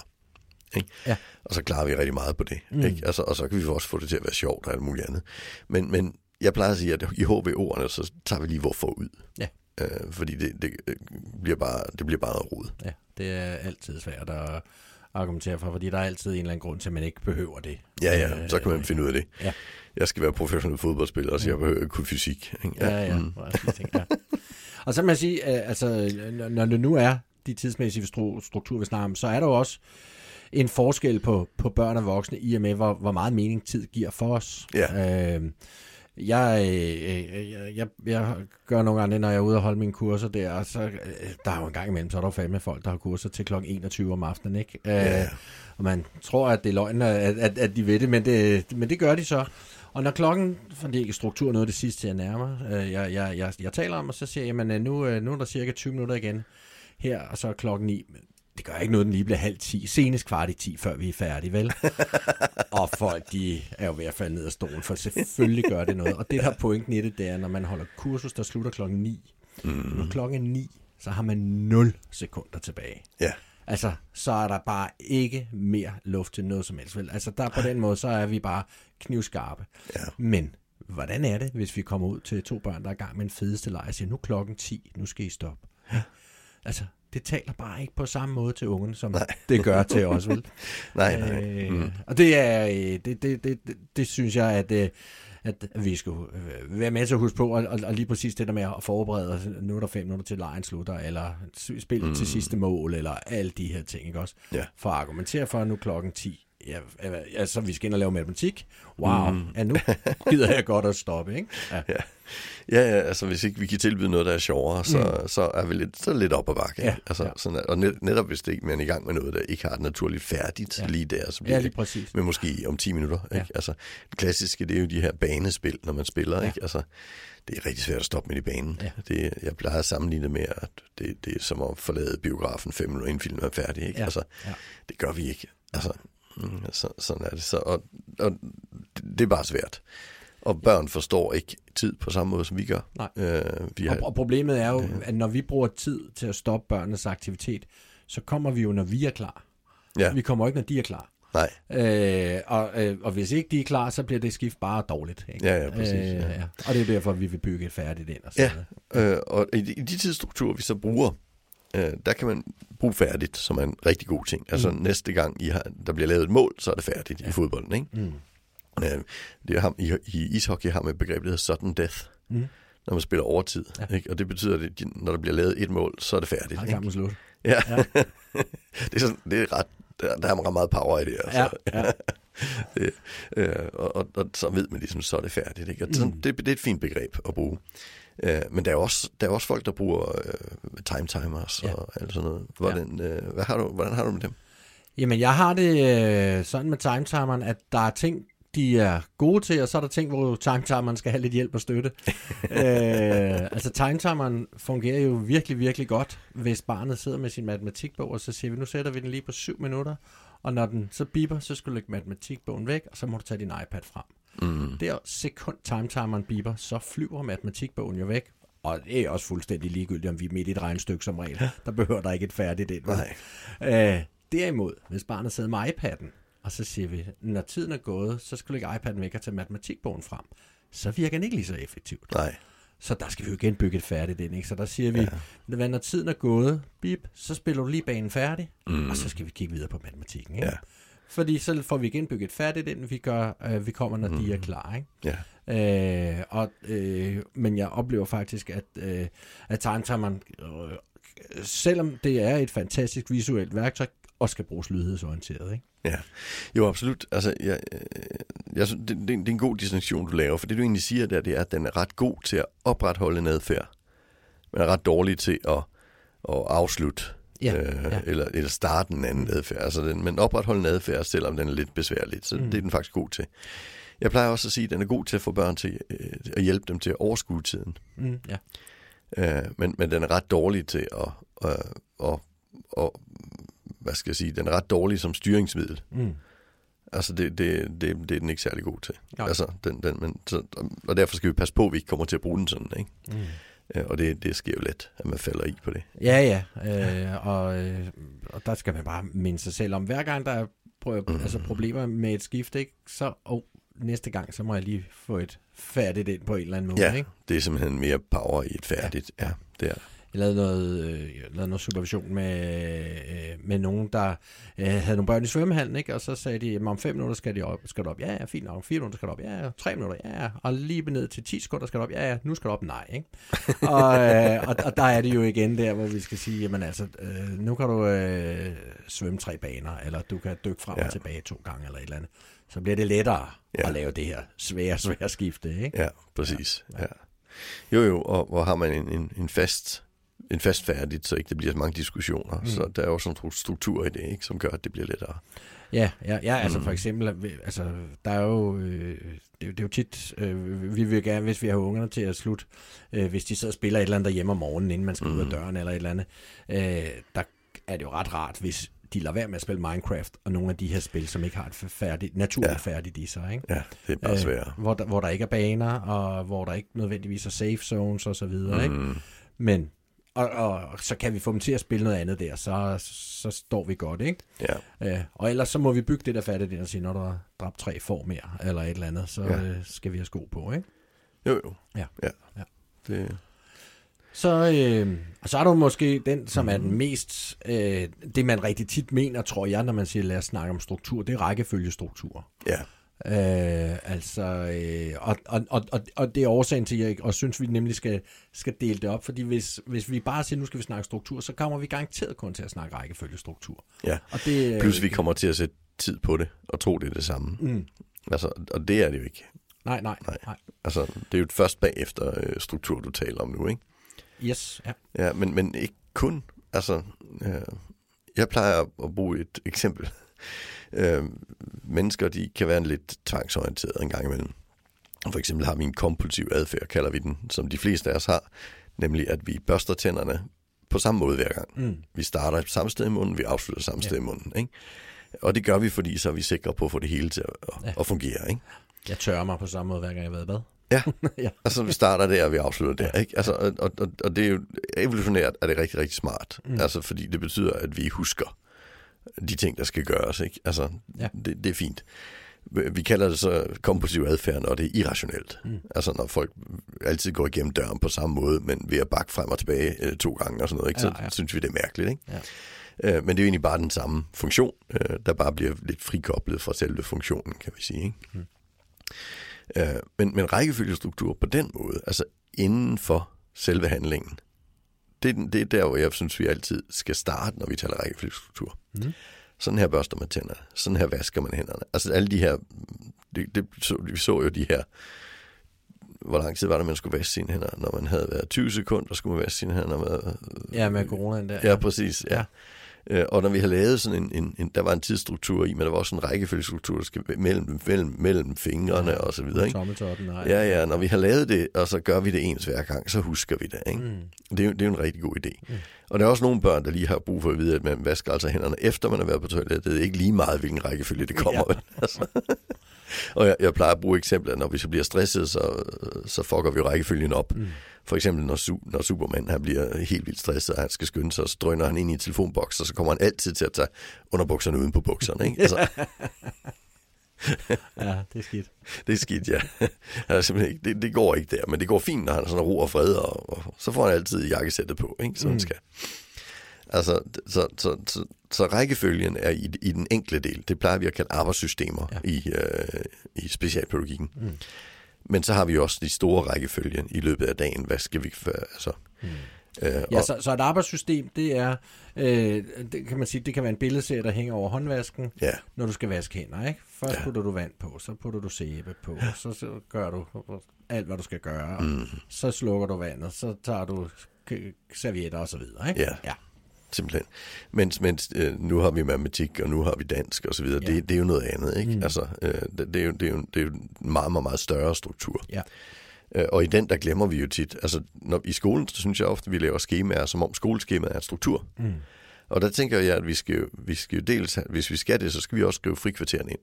Ikke? Ja. Og så klarer vi rigtig meget på det. Mm. Ikke? Altså, og så kan vi også få det til at være sjovt og alt muligt andet. Men, men jeg plejer at sige, at i HVO'erne, så tager vi lige hvorfor ud. Ja. Øh, fordi det, det, øh, bliver bare, det bliver bare noget rod. ja, det er altid svært at argumentere for, fordi der er altid en eller anden grund til, at man ikke behøver det. Ja, ja, så kan man finde ud af det. ja. Jeg skal være professionel fodboldspiller, så jeg behøver ikke kunne fysik. Ikke? Ja, ja. ja. Mm. Ja. Og så må jeg sige, øh, altså, når- det nu er de tidsmæssige stru- strukturer, vi snakker om, så er der jo også en forskel på, på børn og voksne, i og med, hvor, hvor meget mening tid giver for os. Ja. Øh, jeg, øh, jeg, jeg, jeg gør nogle gange, når jeg er ude og holde mine kurser der, og så, øh, der er jo en gang imellem, så er der jo fandme folk, der har kurser til kl. 21 om aftenen, ikke? Øh, Ja. Og man tror, at det er løgn, at, at, at de ved det, men det, men det gør de så. Og når klokken, for det er ikke struktur noget af det sidste, jeg nærmer, øh, jeg, jeg, jeg, jeg taler om, og så siger jeg, jamen nu, øh, nu er der cirka 20 minutter igen her, og så er klokken 9. Det gør ikke noget, den lige bliver halv 10. Senest kvart i 10, før vi er færdige, vel? [LAUGHS] og folk, de er jo ved at falde ned af stolen, for selvfølgelig gør det noget. Og det, der er pointen i det, det er, når man holder kursus, der slutter klokken 9. Mm. Når klokken er 9, så har man 0 sekunder tilbage. Ja. Altså, så er der bare ikke mere luft til noget som helst. Vel? Altså, der på den måde, så er vi bare knivskarpe. Ja. Men hvordan er det, hvis vi kommer ud til to børn, der er i gang med en fedeste leg, og siger, nu klokken 10, nu skal I stoppe. Altså, det taler bare ikke på samme måde til ungen, som Nej. det gør til os, vel? [LAUGHS] Nej, nej. Øh, Mm. Og det er, øh, det, det, det, det, synes jeg, at, øh, at vi skal øh, være med til at huske på, og, og, lige præcis det der med at forberede os, nu er der fem minutter til lejen slutter, eller spil mm. til sidste mål, eller alle de her ting, ikke også? Ja. For at argumentere for, at nu klokken 10, ja, altså vi skal ind og lave matematik, wow, mm. ja, nu gider jeg godt at stoppe, ikke? Ja. Ja. ja, ja, altså hvis ikke vi kan tilbyde noget, der er sjovere, så, mm. så er vi lidt, så det lidt op ad bakke. Ja, altså, ja. Sådan, og net, netop hvis det ikke, man er i gang med noget, der ikke har det naturligt færdigt Ja. lige der, så bliver ja, det lige præcis. men måske om 10 minutter. Ja. Ikke? Altså, det klassiske, det er jo de her banespil, når man spiller. Ja. Ikke? Altså, det er rigtig svært at stoppe midt i banen. Ja. Det, jeg plejer at sammenligne det med, at det, det er som at forlade biografen fem minutter, inden filmen er færdig. Ikke? Ja. Altså, Ja. det gør vi ikke. Altså, så, sådan er det. Så, og, og det, er bare svært. Og børn forstår ikke tid på samme måde, som vi gør. Nej. Øh, vi har, Og, og problemet er jo, at når vi bruger tid til at stoppe børnenes aktivitet, så kommer vi jo, når vi er klar. ja, Vi kommer ikke, når de er klar. nej. Øh, og, øh, og hvis ikke de er klar, så bliver det skift bare dårligt. Ikke? Ja, ja, præcis, ja. ja. Og det er derfor, vi vil bygge et færdigt ind. Og sådan Ja, noget. øh, og i de, i de tidsstrukturer, vi så bruger, øh, der kan man bruge færdigt, som er en rigtig god ting. Altså Mm. næste gang, I har, der bliver lavet et mål, så er det færdigt ja. i fodbolden. Ikke? Mm. Øh, det ham, i, I ishockey har man et begreb, der hedder sudden death, Mm. når man spiller overtid. Ja. Ja. Ikke? Og det betyder, at når der bliver lavet et mål, så er det færdigt. Ikke? kampen slut. Ja. [LAUGHS] det, er sådan, det er ret, der, der er meget power i det. Altså. Ja, ja. [LAUGHS] det, øh, og, og, og så ved man ligesom, så er det færdigt. Ikke? Og sådan, Mm. det, det er et fint begreb at bruge. Øh, men der er, også, der er også folk, der bruger øh, time timers Ja. og alt sådan noget. Hvordan, øh, hvad har du, hvordan har du med dem? Jamen, jeg har det øh, sådan med timetimeren, at der er ting, de er gode til, og så er der ting, hvor timetimeren skal have lidt hjælp og støtte. [LAUGHS] øh, altså, timetimeren fungerer jo virkelig, virkelig godt, hvis barnet sidder med sin matematikbog, og så siger vi, nu sætter vi den lige på syv minutter, og når den så biber, så skal du lægge matematikbogen væk, og så må du tage din iPad frem. Mm. Det er sekund timetimeren biber, så flyver matematikbogen jo væk. Og det er også fuldstændig ligegyldigt, om vi er midt i et regnstykke som regel. Der behøver der ikke et færdigt ind. Nej. Øh, derimod, hvis barnet sidder med iPad'en, og så siger vi, når tiden er gået, så skal du lægge iPad'en væk og tage matematikbogen frem. Så virker den ikke lige så effektivt. Nej. Så der skal vi jo genbygge et færdigt ind, ikke? Så der siger vi, ja. når tiden er gået, bip, så spiller du lige banen færdig, mm. og så skal vi kigge videre på matematikken, ikke? Ja. Fordi så får vi genbygget et færdigt ind, vi, gør, øh, vi kommer, når mm. de er klar, ikke? Ja. Øh, og, øh, men jeg oplever faktisk, at, øh, at timetimeren, øh, selvom det er et fantastisk visuelt værktøj, også skal bruges lydighedsorienteret. Ikke? Ja, jo absolut. Altså, jeg, jeg, synes, det, det, det er en god distinktion, du laver, for det du egentlig siger der, det er, at den er ret god til at opretholde en adfærd, men er ret dårlig til at, at afslutte Ja, øh, ja. eller, eller starte en anden adfærd. Altså, den, men opretholde en adfærd, selvom den er lidt besværlig, så mm. det er den faktisk god til. Jeg plejer også at sige, at den er god til at få børn til øh, at hjælpe dem til at overskue tiden. Mm, ja. Øh, men, men den er ret dårlig til at, øh, at, at, hvad skal jeg sige, den er ret dårlig som styringsmiddel. Mm. Altså, det, det, det, det er den ikke særlig god til. Nej. Altså, den, den, men, så, og derfor skal vi passe på, at vi ikke kommer til at bruge den sådan, ikke? Mm. Og det, det sker jo let, at man falder i på det. Ja, ja. Øh, og, øh, og der skal man bare minde sig selv om, hver gang der er pro- Mm. altså problemer med et skift, ikke, så oh, næste gang, så må jeg lige få et færdigt ind på en eller anden måde. Ja, Ikke? det er simpelthen mere power i et færdigt. Ja, det er Jeg lavede noget, øh, jeg lavede noget supervision med, øh, med nogen, der øh, havde nogle børn i svømmehallen, ikke? og så sagde de, "Jamen, om fem minutter skal, de op, skal du op. Ja, ja, fint nok. Fire minutter skal du op. Ja, ja. Tre minutter. Ja, ja. Og lige ned til 10 sekunder skal du op. Ja, ja. Nu skal du op. Nej, ikke? [LAUGHS] og, øh, og, og, der er det jo igen der, hvor vi skal sige, jamen altså, øh, nu kan du øh, svømme tre baner, eller du kan dykke frem ja. Og tilbage to gange, eller et eller andet. Så bliver det lettere. Ja. at lave det her svære, svære skifte, ikke? Ja, præcis. Ja. Ja. Jo, jo, og hvor har man en, en, en fast en fast færdigt, så ikke det bliver så mange diskussioner. Mm. Så der er jo sådan en struktur i det, ikke, som gør, at det bliver lettere. Ja, ja, ja altså for eksempel, altså, der er jo, øh, det, er jo- det er jo tit, øh, vi vil gerne, hvis vi har ungerne til at slutte, øh, hvis de sidder og spiller et eller andet derhjemme om morgenen, inden man skal ud af døren eller et eller andet, øh, der er det jo ret rart, hvis de lader være med at spille Minecraft, og nogle af de her spil, som ikke har et færdigt, naturligt ja. Færdigt i sig, ikke? Ja, det er bare øh, sværere. hvor, der, hvor der ikke er baner, og hvor der ikke nødvendigvis er safe zones og så videre, ikke? Mm. Men, og, og, så kan vi få dem til at spille noget andet der, så, så står vi godt, ikke? Ja, Ja, og ellers så må vi bygge det der færdigt ind og sige, når du har dræbt tre får mere, eller et eller andet, så ja. Øh, skal vi have sko på, ikke? jo, jo. Ja. ja. Ja. Det, Så, øh, og så er du måske den, som er den mest, øh, det man rigtig tit mener, tror jeg, når man siger, lad os snakke om struktur, det er rækkefølgestruktur. ja, Øh, altså, øh, og, og, og, og, det er årsagen til, at jeg og synes, vi nemlig skal, skal dele det op, fordi hvis, hvis vi bare siger, nu skal vi snakke struktur, så kommer vi garanteret kun til at snakke rækkefølgestruktur. ja. Og det, øh, Plus vi kommer til at sætte tid på det, og tro, det er det samme. Mm, Altså, og det er det jo ikke. nej, nej, Nej. nej. Altså, det er jo først bagefter øh, struktur, du taler om nu, ikke? Yes, ja. Ja, men, men ikke kun. Altså, øh, jeg plejer at bruge et eksempel. Øh, mennesker, de kan være lidt tvangsorienterede en gang imellem. For eksempel har vi en kompulsiv adfærd, kalder vi den, som de fleste af os har. Nemlig, at vi børster tænderne på samme måde hver gang. Mm. Vi starter samme sted i munden, vi afslutter samme Ja. sted i munden. Ikke? Og det gør vi, fordi så er vi sikre på at få det hele til at, at, Ja. at fungere. Ikke? Jeg tørrer mig på samme måde, hver gang jeg har været i bad. Ja. [LAUGHS] ja. Altså, vi starter der, og vi afslutter der. Ikke? Altså, og, og, og det er jo evolutionært er det rigtig, rigtig smart. Mm. Altså, fordi det betyder, at vi husker de ting, der skal gøres. Ikke? Altså, Ja. det, det er fint. Vi kalder det så kompulsiv adfærd, når det er irrationelt. Mm. Altså, når folk altid går igennem døren på samme måde, men ved at bakke frem og tilbage øh, to gange og sådan noget, ikke? så Ja, ja. synes vi, det er mærkeligt. Ikke? Ja. Øh, men det er jo egentlig bare den samme funktion, øh, der bare bliver lidt frikoblet fra selve funktionen, kan vi sige. Ikke? Mm. Øh, men, men rækkefølgestruktur på den måde, altså inden for selve handlingen, det, er det er der, hvor jeg synes, vi altid skal starte, når vi taler rækkefølgestruktur. Mm. Sådan her børster man tænderne, sådan her vasker man hænderne. Altså alle de her, det, det, så, vi så jo de her, hvor lang tid var det, man skulle vaske sine hænder? Når man havde været 20 sekunder, skulle man vaske sine hænder med Ja, med coronaen der. Ja, præcis. Ja. Ja. ja. Og når vi har lavet sådan en, en, en, der var en tidsstruktur i, men der var også en rækkefølgestruktur, der skal mellem, mellem, mellem fingrene og så videre. Ikke? Tommeltotten, nej. Ja, ja, når vi har lavet det, og så gør vi det ens hver gang, så husker vi det. Ikke? Mm. Det, er, det er en rigtig god idé. Mm. Og der er også nogle børn, der lige har brug for at vide, at man vasker altså hænderne efter man har været på toilettet. Det er ikke lige meget, hvilken rækkefølge det kommer. Ja. Ja. Altså. [LAUGHS] [LAUGHS] og jeg, jeg plejer at bruge eksempler, når vi så bliver stresset, så, så fucker vi jo rækkefølgen op. Mm. For eksempel, når, su- når Superman han bliver helt vildt stresset, og han skal skynde sig, så drøner han ind i en telefonboks, og så kommer han altid til at tage underbukserne uden på bukserne. Ikke? Altså, [LAUGHS] Ja, det er skidt. [LAUGHS] det er skidt, ja. Ikke, det, det går ikke der, men det går fint, når han sådan ro og fred, og, og så får han altid jakkesættet på, ikke? som mm. han skal. Altså, så, så, så, så rækkefølgen er i, i den enkle del. Det plejer vi at kalde arbejdssystemer Ja. i, øh, i specialpædagogikken. Mm. Men så har vi også de store rækkefølgen i løbet af dagen. Hvad skal vi... Altså, mm. Øh, Ja, og, så, så et arbejdssystem, det er, øh, det kan man sige, det kan være en billedserie, der hænger over håndvasken, ja, når du skal vaske hænder, ikke? Først Ja. putter du vand på, så putter du sæbe på, ja. så, så gør du alt, hvad du skal gøre, mm. så slukker du vandet, så tager du servietter og så videre, ikke? Ja. ja. Simpelthen. Mens, mens øh, nu har vi matematik, og nu har vi dansk og så videre. Ja. Det, det er jo noget andet, ikke? Mm. Altså, øh, det, det, er jo, det, er jo, det er jo en meget, meget, meget større struktur. Ja. Øh, og i den, der glemmer vi jo tit, altså når, i skolen, så synes jeg ofte, at vi laver skemaer, som om skoleskemaet er en struktur. Mm. Og der tænker jeg, at vi skal, jo- vi skal jo dels, hvis vi skal det, så skal vi også skrive frikvartererne ind.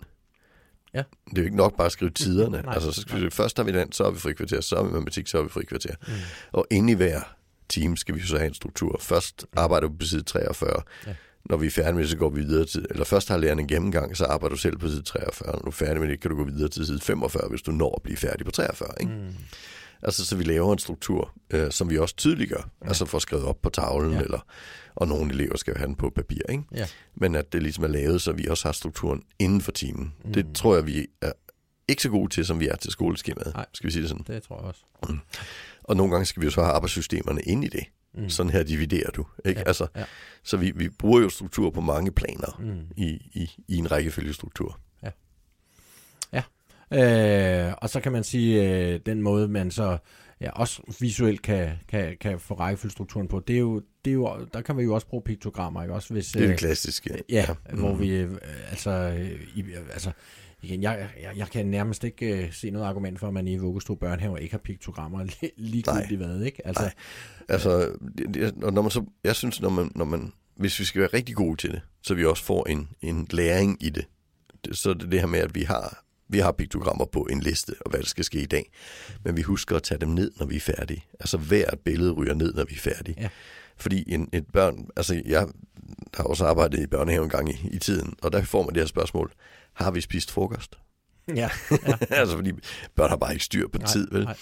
Ja. Det er jo ikke nok bare at skrive tiderne. Nej, altså, så skal nej. vi, først har vi den, så har vi frikvarter, så har vi matematik, så har vi frikvarter. Mm. Og inde i hver time skal vi så have en struktur. Først arbejder du på side 43. Ja. Når vi er færdige med det, så går vi videre til... Eller først har læreren en gennemgang, så arbejder du selv på side 43. Når du er færdig med det, kan du gå videre til side 45, hvis du når at blive færdig på 43. Ikke? Mm. Altså, så vi laver en struktur, øh, som vi også tydeliggør. Ja. Altså får skrevet op på tavlen, Ja. eller, og nogle elever skal have den på papir. Ikke? Ja. Men at det ligesom er lavet, så vi også har strukturen inden for timen. Mm. Mm. Det tror jeg, vi er ikke så gode til, som vi er til skoleskemaet. Nej. Skal vi sige det sådan? Det tror jeg også. Og nogle gange skal vi jo så have arbejdssystemerne ind i det. Mm. Sådan her dividerer du. Ikke? Ja, Altså, ja. Så vi, vi bruger jo struktur på mange planer Mm. i, i, i en rækkefølgestruktur. Øh, og så kan man sige, øh, den måde, man så ja, også visuelt kan, kan, kan få rækkefølgestrukturen på, det er, jo, det er jo, der kan vi jo også bruge piktogrammer, ikke? Også hvis, Det er øh, det klassiske. Ja, ja hvor Mm. vi, øh, altså, øh, i, altså, igen, jeg, jeg, jeg kan nærmest ikke øh, se noget argument for, at man i vuggestue børnehaver ikke har piktogrammer [LAUGHS] li- ligegyldigt hvad, ikke? Altså, Nej. Altså, det, det, når man så, jeg synes, når man, når man, hvis vi skal være rigtig gode til det, så vi også får en, en læring i det, så er det det her med, at vi har, vi har piktogrammer på en liste, og hvad der skal ske i dag, men vi husker at tage dem ned, når vi er færdige. Altså, hvert billede ryger ned, når vi er færdige. Ja. Fordi en, et børn, altså jeg har også arbejdet i børnehave en gang i, i tiden, og der får man det her spørgsmål, har vi spist frokost? [LAUGHS] ja, altså, fordi børn har bare ikke styr på Nej, tid, vel? nej.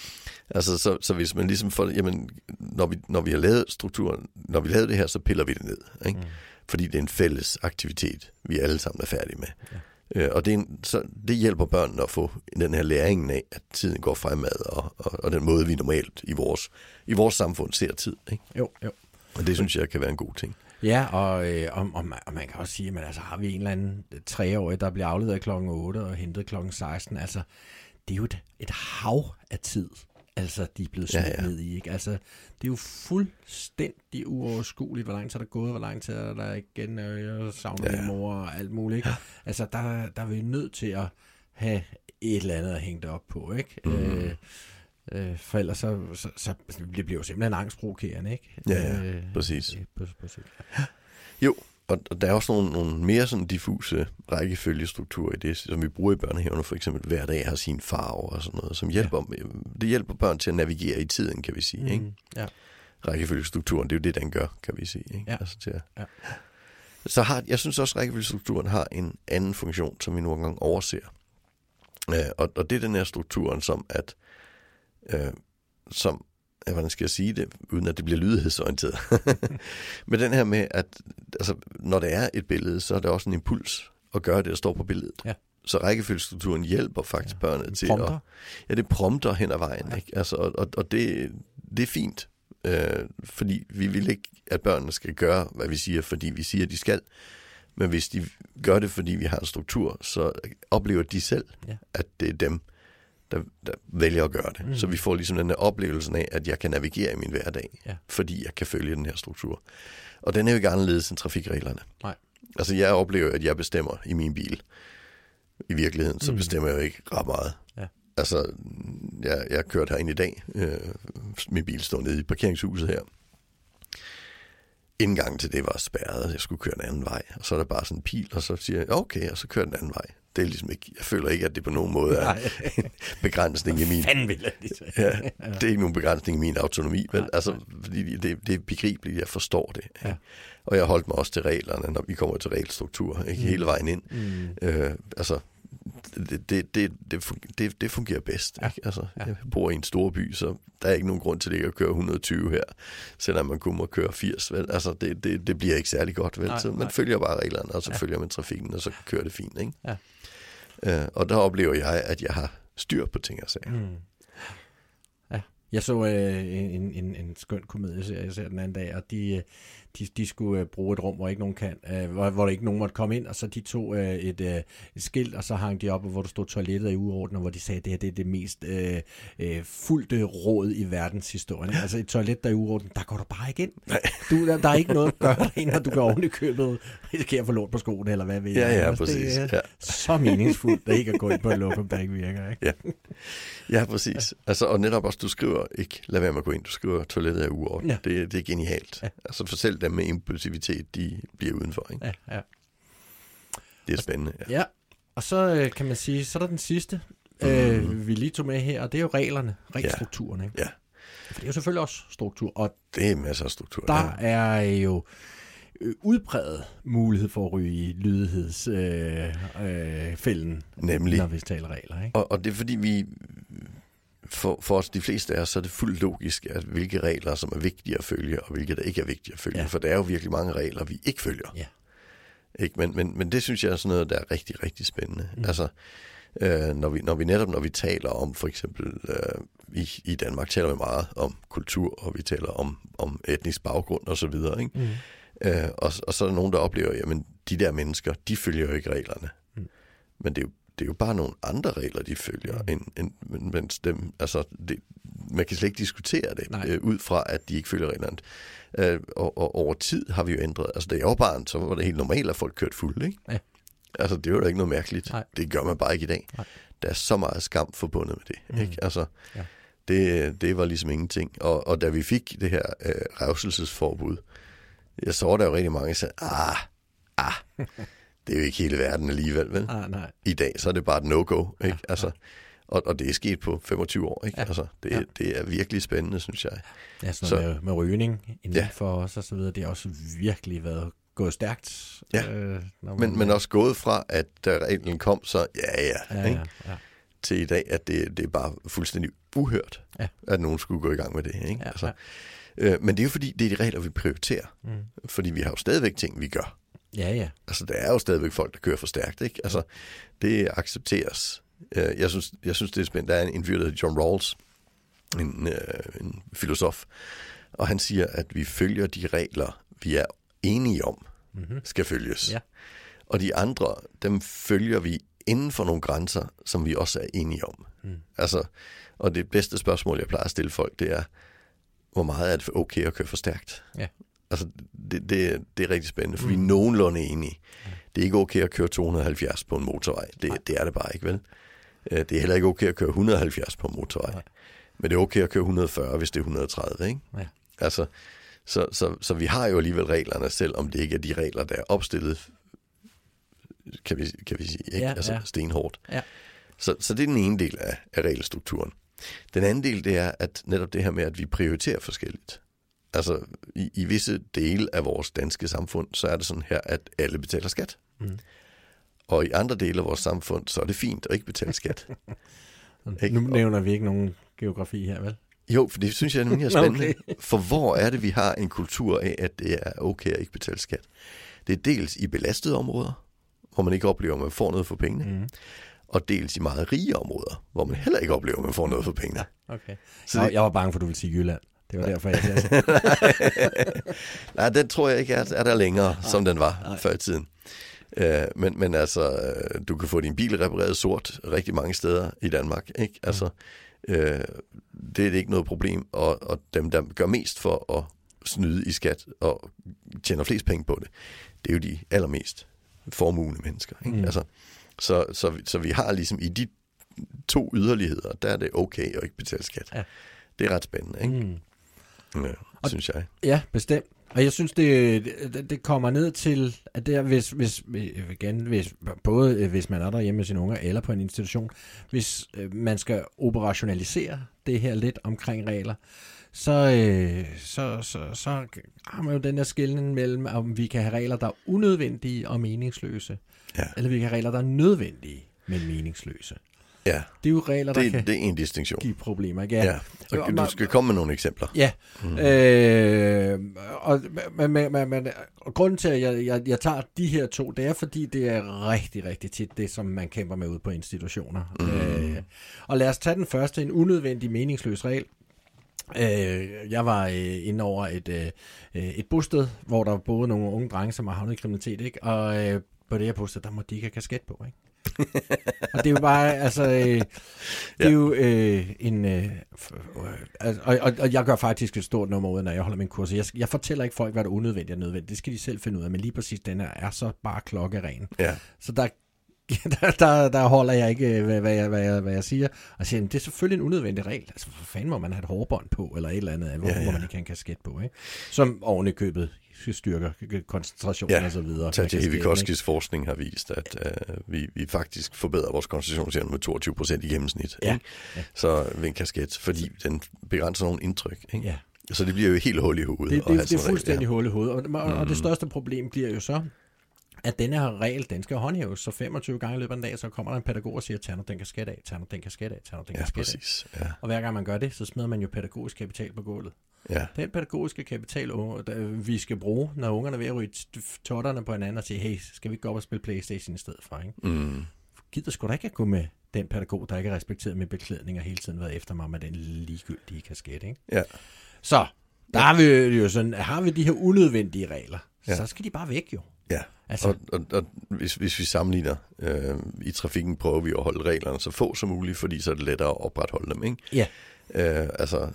Altså, så, så hvis man ligesom får, jamen, når vi, når vi har lavet strukturen, når vi lavede det her, så piller vi det ned, ikke? Mm. Fordi det er en fælles aktivitet, vi alle sammen er færdige med. Ja. Øh, og det, er en, så det hjælper børnene at få den her læringen af, at tiden går fremad, og, og, og den måde, vi normalt i vores, i vores samfund ser tid. Ikke? jo, jo. Og det synes jeg kan være en god ting. Ja, og, øh, og, og, man, og man kan også sige, at altså, har vi en eller anden treårig, der bliver afleveret klokken 8 og hentet klokken 16, altså, det er jo et, et hav af tid, altså, de er blevet smidt Ja, ja, ned i, ikke? Altså, det er jo fuldstændig uoverskueligt, hvor lang tid er der gået, hvor lang tid er der igen, og jeg savner Ja, ja. mor og alt muligt, ikke? Altså, der, der er vi nødt til at have et eller andet at hænge det op på, ikke? Mhm. Øh, øh, for ellers så, så, så, det bliver jo simpelthen angstprovokerende, ikke? Ja, ja, øh, præcis. øh, På, på sigt. Jo, og, og der er også nogle, nogle mere sådan diffuse rækkefølgestrukturer i det, som vi bruger i børnehaverne, for eksempel hver dag har sin farve og sådan noget, som hjælper, ja. det hjælper børn til at navigere i tiden, kan vi sige. Mm. Ikke? Ja. rækkefølgestrukturen, det er jo det, den gør, kan vi sige. Ikke? Ja. Altså til at... Ja. Så har, jeg synes også, at rækkefølgestrukturen har en anden funktion, som vi nogle gange overser. Øh, og, og det er den her strukturen, som at, øh, som, ja, hvordan skal jeg sige det, uden at det bliver lydighedsorienteret. [LAUGHS] Men den her med, at altså, når der er et billede, så er der også en impuls at gøre det, der står på billedet. Ja. Så rækkefølgestrukturen hjælper faktisk ja. børnene til Prompter. at... Ja, det prompter hen ad vejen. Ja. Ikke? Altså, og og, og det, det er fint, øh, fordi vi vil ikke, at børnene skal gøre, hvad vi siger, fordi vi siger, at de skal. Men hvis de gør det, fordi vi har en struktur, så oplever de selv, Ja. at det er dem, der, der vælger at gøre det. Mm. Så vi får ligesom den her oplevelse af, at jeg kan navigere i min hverdag, Ja. fordi jeg kan følge den her struktur. Og den er jo ikke anderledes end trafikreglerne. Nej. Altså jeg oplever, at jeg bestemmer i min bil. I virkeligheden, så Mm. bestemmer jeg jo ikke ret meget. Ja. Altså, jeg, jeg kørte herind i dag. Øh, min bil står nede i parkeringshuset her. Indgangen til det var spærret. Jeg skulle køre en anden vej. Og så er der bare sådan en pil, og så siger jeg, okay, og så kører den anden vej. Det er ligesom ikke, jeg føler ikke, at det på nogen måde er Nej. en begrænsning i min... Fanden vil jeg sige. Ja, det er ikke nogen begrænsning i min autonomi, vel? Nej, altså, fordi det, det er begribeligt, jeg forstår det. Ja. Og jeg holdt mig også til reglerne, når vi kommer til regelstruktur, ikke? Mm. hele vejen ind. Mm. Øh, altså, det, det, det, det, det, det fungerer bedst. Ja. Ikke? Altså, Ja. Jeg bor i en stor by, så der er ikke nogen grund til ikke at køre 120 her, selvom man kun må køre 80. Vel? Altså, det, det, det bliver ikke særlig godt. Vel? Nej, så man nej. følger bare reglerne, og så ja. følger man trafikken, og så kører det fint. Ikke? Ja. Øh, og der oplever jeg, at jeg har styr på ting og sager. Mm. Jeg så øh, en, en, en skøn komedieserie, jeg ser den anden dag, og de, øh, de, de skulle øh, bruge et rum, hvor ikke nogen kan, øh, hvor, hvor der ikke nogen måtte komme ind, og så de tog øh, et, øh, et skilt, og så hang de op, hvor der stod toilettet i uorden, og hvor de sagde, at det her det er det mest øh, øh, fuldte råd i verdenshistorien. [LAUGHS] Altså et toilet, der er i uorden, der går du bare ikke ind. Du, der, der er ikke noget at [LAUGHS] gøre derinde, når du går oven i købet, risikerer at få lort på skoene, eller hvad ved jeg. Ja, ja, Altså, præcis. Det er Ja. så meningsfuldt, at ikke at gå ind på et lokum, der ikke virker. Ikke? Ja. Ja, præcis. Altså, og netop også, du skriver ikke, lad være med at gå ind, du skriver, toilettet er uorden. Ja. Ja. Det, det er genialt. Ja. Ja. Altså, for selv dem med impulsivitet, de bliver udenfor. Ikke? Ja, ja. Det er spændende. Ja. Ja, og så øh, kan man sige, så er der den sidste, mm. øh, vi lige tog med her, og det er jo reglerne, regelstrukturen. Ikke? Ja. For det er jo selvfølgelig også struktur, og Det er masser af struktur. der ja. er jo øh, udpræget mulighed for at ryge i lydighedsfælden, øh, øh, fælden, Nemlig. når vi taler regler. Ikke? Og, og det er fordi, vi, for, for os de fleste af os, så er det fuldt logisk, at hvilke regler, som er vigtige at følge, og hvilke, der ikke er vigtige at følge. Ja. For der er jo virkelig mange regler, vi ikke følger. Ja. Ikke? Men, men, men det synes jeg er sådan noget, der er rigtig, rigtig spændende. Mm. Altså, øh, når, vi, når vi netop, når vi taler om, for eksempel øh, i, i Danmark, taler vi meget om kultur, og vi taler om, om etnisk baggrund og så videre. Ikke? Mm. Øh, og, og så er der nogen, der oplever, jamen de der mennesker, de følger jo ikke reglerne. Mm. Men det er, jo, det er jo bare nogle andre regler, de følger, mm. end, end, men- mens dem, altså, det, man kan slet ikke diskutere det, Nej. øh, ud fra, at de ikke følger reglerne. Øh, og, og over tid har vi jo ændret, altså da jeg var barn, så var det helt normalt, at folk kørte fulde, ikke? Ja. Altså, det var da ikke noget mærkeligt. Nej. Det gør man bare ikke i dag. Nej. Der er så meget skam forbundet med det, Mm. ikke? Altså, Ja. det, det var ligesom ingenting. Og, og da vi fik det her øh, revselsesforbud, jeg så der jo rigtig mange, der sagde, ah, ah, [LAUGHS] det er jo ikke hele verden alligevel, vel? Ah, nej. I dag, så er det bare et no-go, ikke? Ja, altså, og, og det er sket på 25 år, ikke? Ja, Altså, det, ja. det er virkelig spændende, synes jeg. Ja, sådan noget med, med rygning inden Ja. for os og så videre, det har også virkelig været gået stærkt. Ja. Øh, når man, Men, men også gået fra, at da reglen kom, så ja, ja, ja, ikke? ja, ja. til i dag, at det, det er bare fuldstændig uhørt, Ja. at nogen skulle gå i gang med det. Ikke? Ja, altså, ja. Øh, men det er jo fordi, det er de regler, vi prioriterer. Mm. Fordi vi har jo stadigvæk ting, vi gør. Ja, ja. Altså, der er jo stadigvæk folk, der kører for stærkt. Ikke? Altså, det accepteres. Øh, jeg, synes, jeg synes, det er spændende. Der er en, fyr, der hedder John Rawls, en, øh, en filosof, og han siger, at vi følger de regler, vi er enige om, Mm-hmm. skal følges. Ja. Og de andre, dem følger vi inden for nogle grænser, som vi også er enige om. Mm. Altså, og det bedste spørgsmål, jeg plejer at stille folk, det er, hvor meget er det okay at køre for stærkt? Ja. Altså, det, det, det er rigtig spændende, for mm. vi er Mm. nogenlunde enige. Det er ikke okay at køre 270 på en motorvej. Det, det er det bare ikke, vel? Øh, Det er heller ikke okay at køre 170 på en motorvej. Nej. Men det er okay at køre 140, hvis det er 130, ikke? Ja. Altså, så, så, så vi har jo alligevel reglerne, selvom det ikke er de regler, der er opstillet, kan vi, kan vi sige, ikke? Ja, altså ja. stenhårdt. Ja. Så, så det er den ene del af, af regelstrukturen. Den anden del, det er at netop det her med, at vi prioriterer forskelligt. Altså, i, i visse dele af vores danske samfund, så er det sådan her, at alle betaler skat. Mm. Og i andre dele af vores samfund, så er det fint at ikke betale skat. [LAUGHS] Ikke? Nu nævner vi ikke nogen geografi her, vel? Jo, for det synes jeg nemlig er spændende. [LAUGHS] Okay. For hvor er det, vi har en kultur af, at det er okay at ikke betale skat? Det er dels i belastede områder, hvor man ikke oplever, at man får noget for pengene, Mm. og dels i meget rige områder, hvor man heller ikke oplever, at man får noget for pengene. Okay. Så Så det- jeg, jeg var bange for, at du ville sige Jylland. Det var derfor, jeg sagde. [LAUGHS] Nej, den tror jeg ikke er, er der længere, nej, som den var nej. før i tiden. Øh, men, men altså, du kan få din bil repareret sort rigtig mange steder i Danmark. Ikke? Altså, øh, det er ikke noget problem, og, og dem, der gør mest for at snyde i skat og tjener flest penge på det, det er jo de allermest formugende mennesker. Ikke? Mm. Mm. Altså, så, så, så vi har ligesom i de to yderligheder, der er det okay at ikke betale skat. Ja. Det er ret spændende, ikke? Mm. Ja, Og- synes jeg. Ja, bestemt. Og jeg synes, det, det, det kommer ned til, at det er, hvis, hvis, igen, hvis, både øh, hvis man er derhjemme med sine unger, eller på en institution, hvis øh, man skal operationalisere det her lidt omkring regler, så, øh, så, så, så har man jo den der skillen mellem, om vi kan have regler, der er unødvendige og meningsløse, Ja. eller vi kan have regler, der er nødvendige, men meningsløse. Ja, Det er jo regler, der det, kan det er en distinktion. give problemer. Ikke? Ja. ja. Og du skal komme med nogle eksempler. Ja, mm. øh, og, men, men, men, men, og grunden til, at jeg, jeg, jeg tager de her to, det er, fordi det er rigtig, rigtig tit det, som man kæmper med ude på institutioner. Mm. Øh, og lad os tage den første, en unødvendig meningsløs regel. Øh, jeg var øh, inde over et, øh, et bosted, hvor der boede nogle unge drenge, som har havnet i kriminalitet, ikke? Og øh, på det her bosted, der må de ikke have kasket på, ikke? [LAUGHS] og det er jo bare, altså, øh, det er Ja. jo øh, en, øh, øh, altså, og, og, og jeg gør faktisk et stort nummer ud, af, når jeg holder min kurs. Jeg, jeg fortæller ikke folk, hvad der er unødvendigt og nødvendigt. Det skal de selv finde ud af, men lige præcis den her er så bare klokkeren. Ja, Så der, [LAUGHS] der, der, der holder jeg ikke, øh, hvad, hvad, jeg, hvad, jeg, hvad jeg siger. Og siger, "Men det er selvfølgelig en unødvendig regel. Altså, for fanden må man have et hårbånd på, eller et eller andet. Hvorfor Ja, ja, ja. ja. man ikke have en kasket på, ikke? Som oven i købet styrker koncentrationen Ja, og så videre. Tatja? Hevikoskis forskning har vist, at øh, vi, vi faktisk forbedrer vores koncentrationsevne med 22 procent i gennemsnit. Ja, Ikke? ja. Så ved en kasket, fordi den begrænser nogle indtryk. Ikke? Ja. Så det bliver jo helt hul i hovedet. Det, det, det er fuldstændig hul i hovedet. Og, og, og Mm. det største problem bliver jo så, at denne her regel, den skal håndhæves. Så 25 gange i løbet af en dag, så kommer der en pædagog og siger, tag nu den kasket af, tag nu den kasket af, tag nu den Ja, ja kasket af. præcis. Ja, Og hver gang man gør det, så smider man jo pædagogisk kapital på gulvet. ja. Den pædagogiske kapital, vi skal bruge, når ungerne er ved at ryge totterne på hinanden og sige, hey, skal vi ikke gå op og spille Playstation i stedet for? Ikke? Mm. Gider sgu da ikke at gå med den pædagog, der ikke er respekteret med beklædning og hele tiden været efter mig med den ligegyldige kasket. Ikke? Ja. Så, der har vi jo sådan, har vi de her unødvendige regler, Ja. så skal de bare væk jo. Ja, Altså, og, og, og hvis, hvis vi sammenligner øh, i trafikken, prøver vi at holde reglerne så få som muligt, fordi så er det lettere at opretholde dem. Ikke? ja, Øh, altså,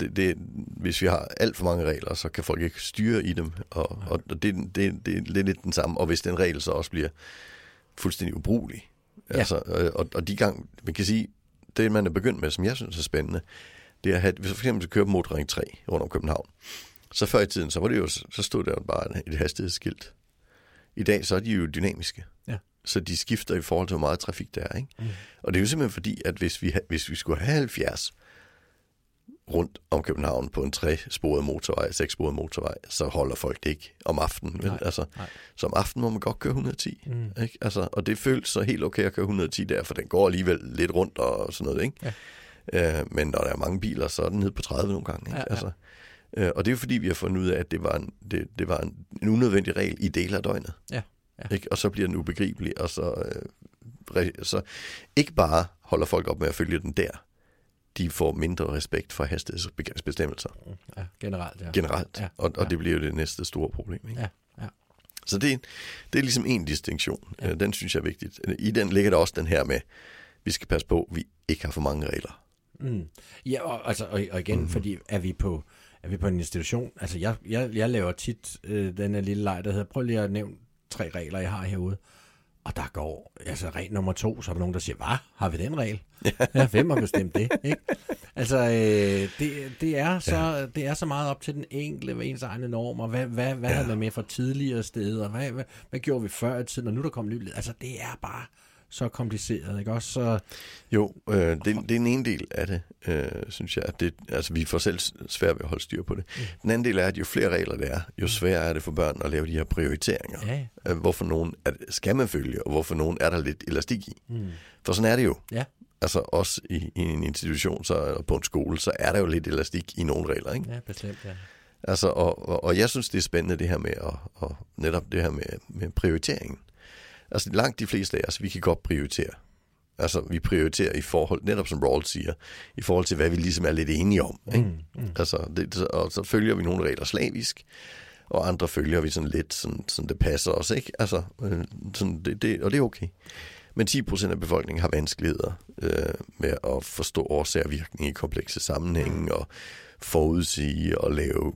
det, det, hvis vi har alt for mange regler, så kan folk ikke styre i dem, og, og det, det, det, er lidt den samme. Og hvis den regel så også bliver fuldstændig ubrugelig, Ja. altså, øh, og, og de gang, man kan sige, det man er begyndt med, som jeg synes er spændende, det er at have, hvis for eksempel kører på motorring 3 rundt om København, så før i tiden, så var det jo, så stod der bare et hastighedsskilt. I dag, så er de jo dynamiske. Ja. Så de skifter i forhold til, hvor meget trafik der er. Ikke? Mm. Og det er jo simpelthen fordi, at hvis vi, hvis vi skulle have 70 rundt om København på en tresporet motorvej, sekssporet motorvej, så holder folk det ikke om aftenen. Vel? Nej, altså, nej. Så om aftenen må man godt køre 110. Mm. Ikke? Altså, og det føles så helt okay at køre 110 der, for den går alligevel lidt rundt og sådan noget. Ikke? Ja. Øh, men når der er mange biler, så er den ned på 30 nogle gange. Ikke? Ja, ja. Altså, øh, og det er jo fordi, vi har fundet ud af, at det var en, det, det var en, en unødvendig regel i dele af døgnet. Ja, ja. Ikke? Og så bliver den ubegribelig, og så, øh, så ikke bare holder folk op med at følge den der, de får mindre respekt for hastighedsbestemmelser ja, generelt, ja. generelt, Ja, og, og ja. det bliver jo det næste store problem. Ikke? Ja, ja. Så det, det er ligesom en distinktion. Ja. Ja. Den synes jeg er vigtigt. I den ligger der også den her med, vi skal passe på, at vi ikke har for mange regler. Mm. Ja, og, altså, og, og igen, mm. fordi er vi på er vi på en institution, altså jeg, jeg, jeg laver tit øh, den her lille leg, der hedder, prøv lige at nævne tre regler, jeg har herude. Og der går, altså regel nummer to, så er der nogen, der siger, hvad, har vi den regel? [LAUGHS] Ja, hvem har bestemt det? Ikke? Altså, øh, det, det, er så, ja. det er så meget op til den enkelte, hvad ens egne normer, hvad, hvad, hvad ja. havde man med fra tidligere steder, hvad, hvad, hvad gjorde vi før i tiden, og nu er der kommet nyt, altså det er bare så kompliceret, ikke også? Så, Jo, øh, det, det er den ene del af det, øh, synes jeg. At det, altså, vi får selv svært ved at holde styr på det. Mm. Den anden del er, at jo flere regler det er, jo sværere er det for børn at lave de her prioriteringer. ja, hvorfor nogen er, skal man følge, og hvorfor nogen er der lidt elastik i. mm, For sådan er det jo. ja, Altså også i, i en institution, så, eller på en skole, så er der jo lidt elastik i nogle regler. Ikke? ja, bestemt, ja. Altså, og, og, og jeg synes, det er spændende det her med, at, og netop det her med, med prioriteringen. Altså langt de fleste af os, vi kan godt prioritere. Altså vi prioriterer i forhold, netop som Rawls siger, i forhold til, hvad vi ligesom er lidt enige om. Ikke? Mm, mm. Altså, det, og så følger vi nogle regler slavisk, og andre følger vi sådan lidt, sådan, sådan det passer os, ikke? Altså, øh, sådan, det, det, og det er okay. Men 10% af befolkningen har vanskeligheder øh, med at forstå årsager og virkning i komplekse sammenhænge, og forudsige og lave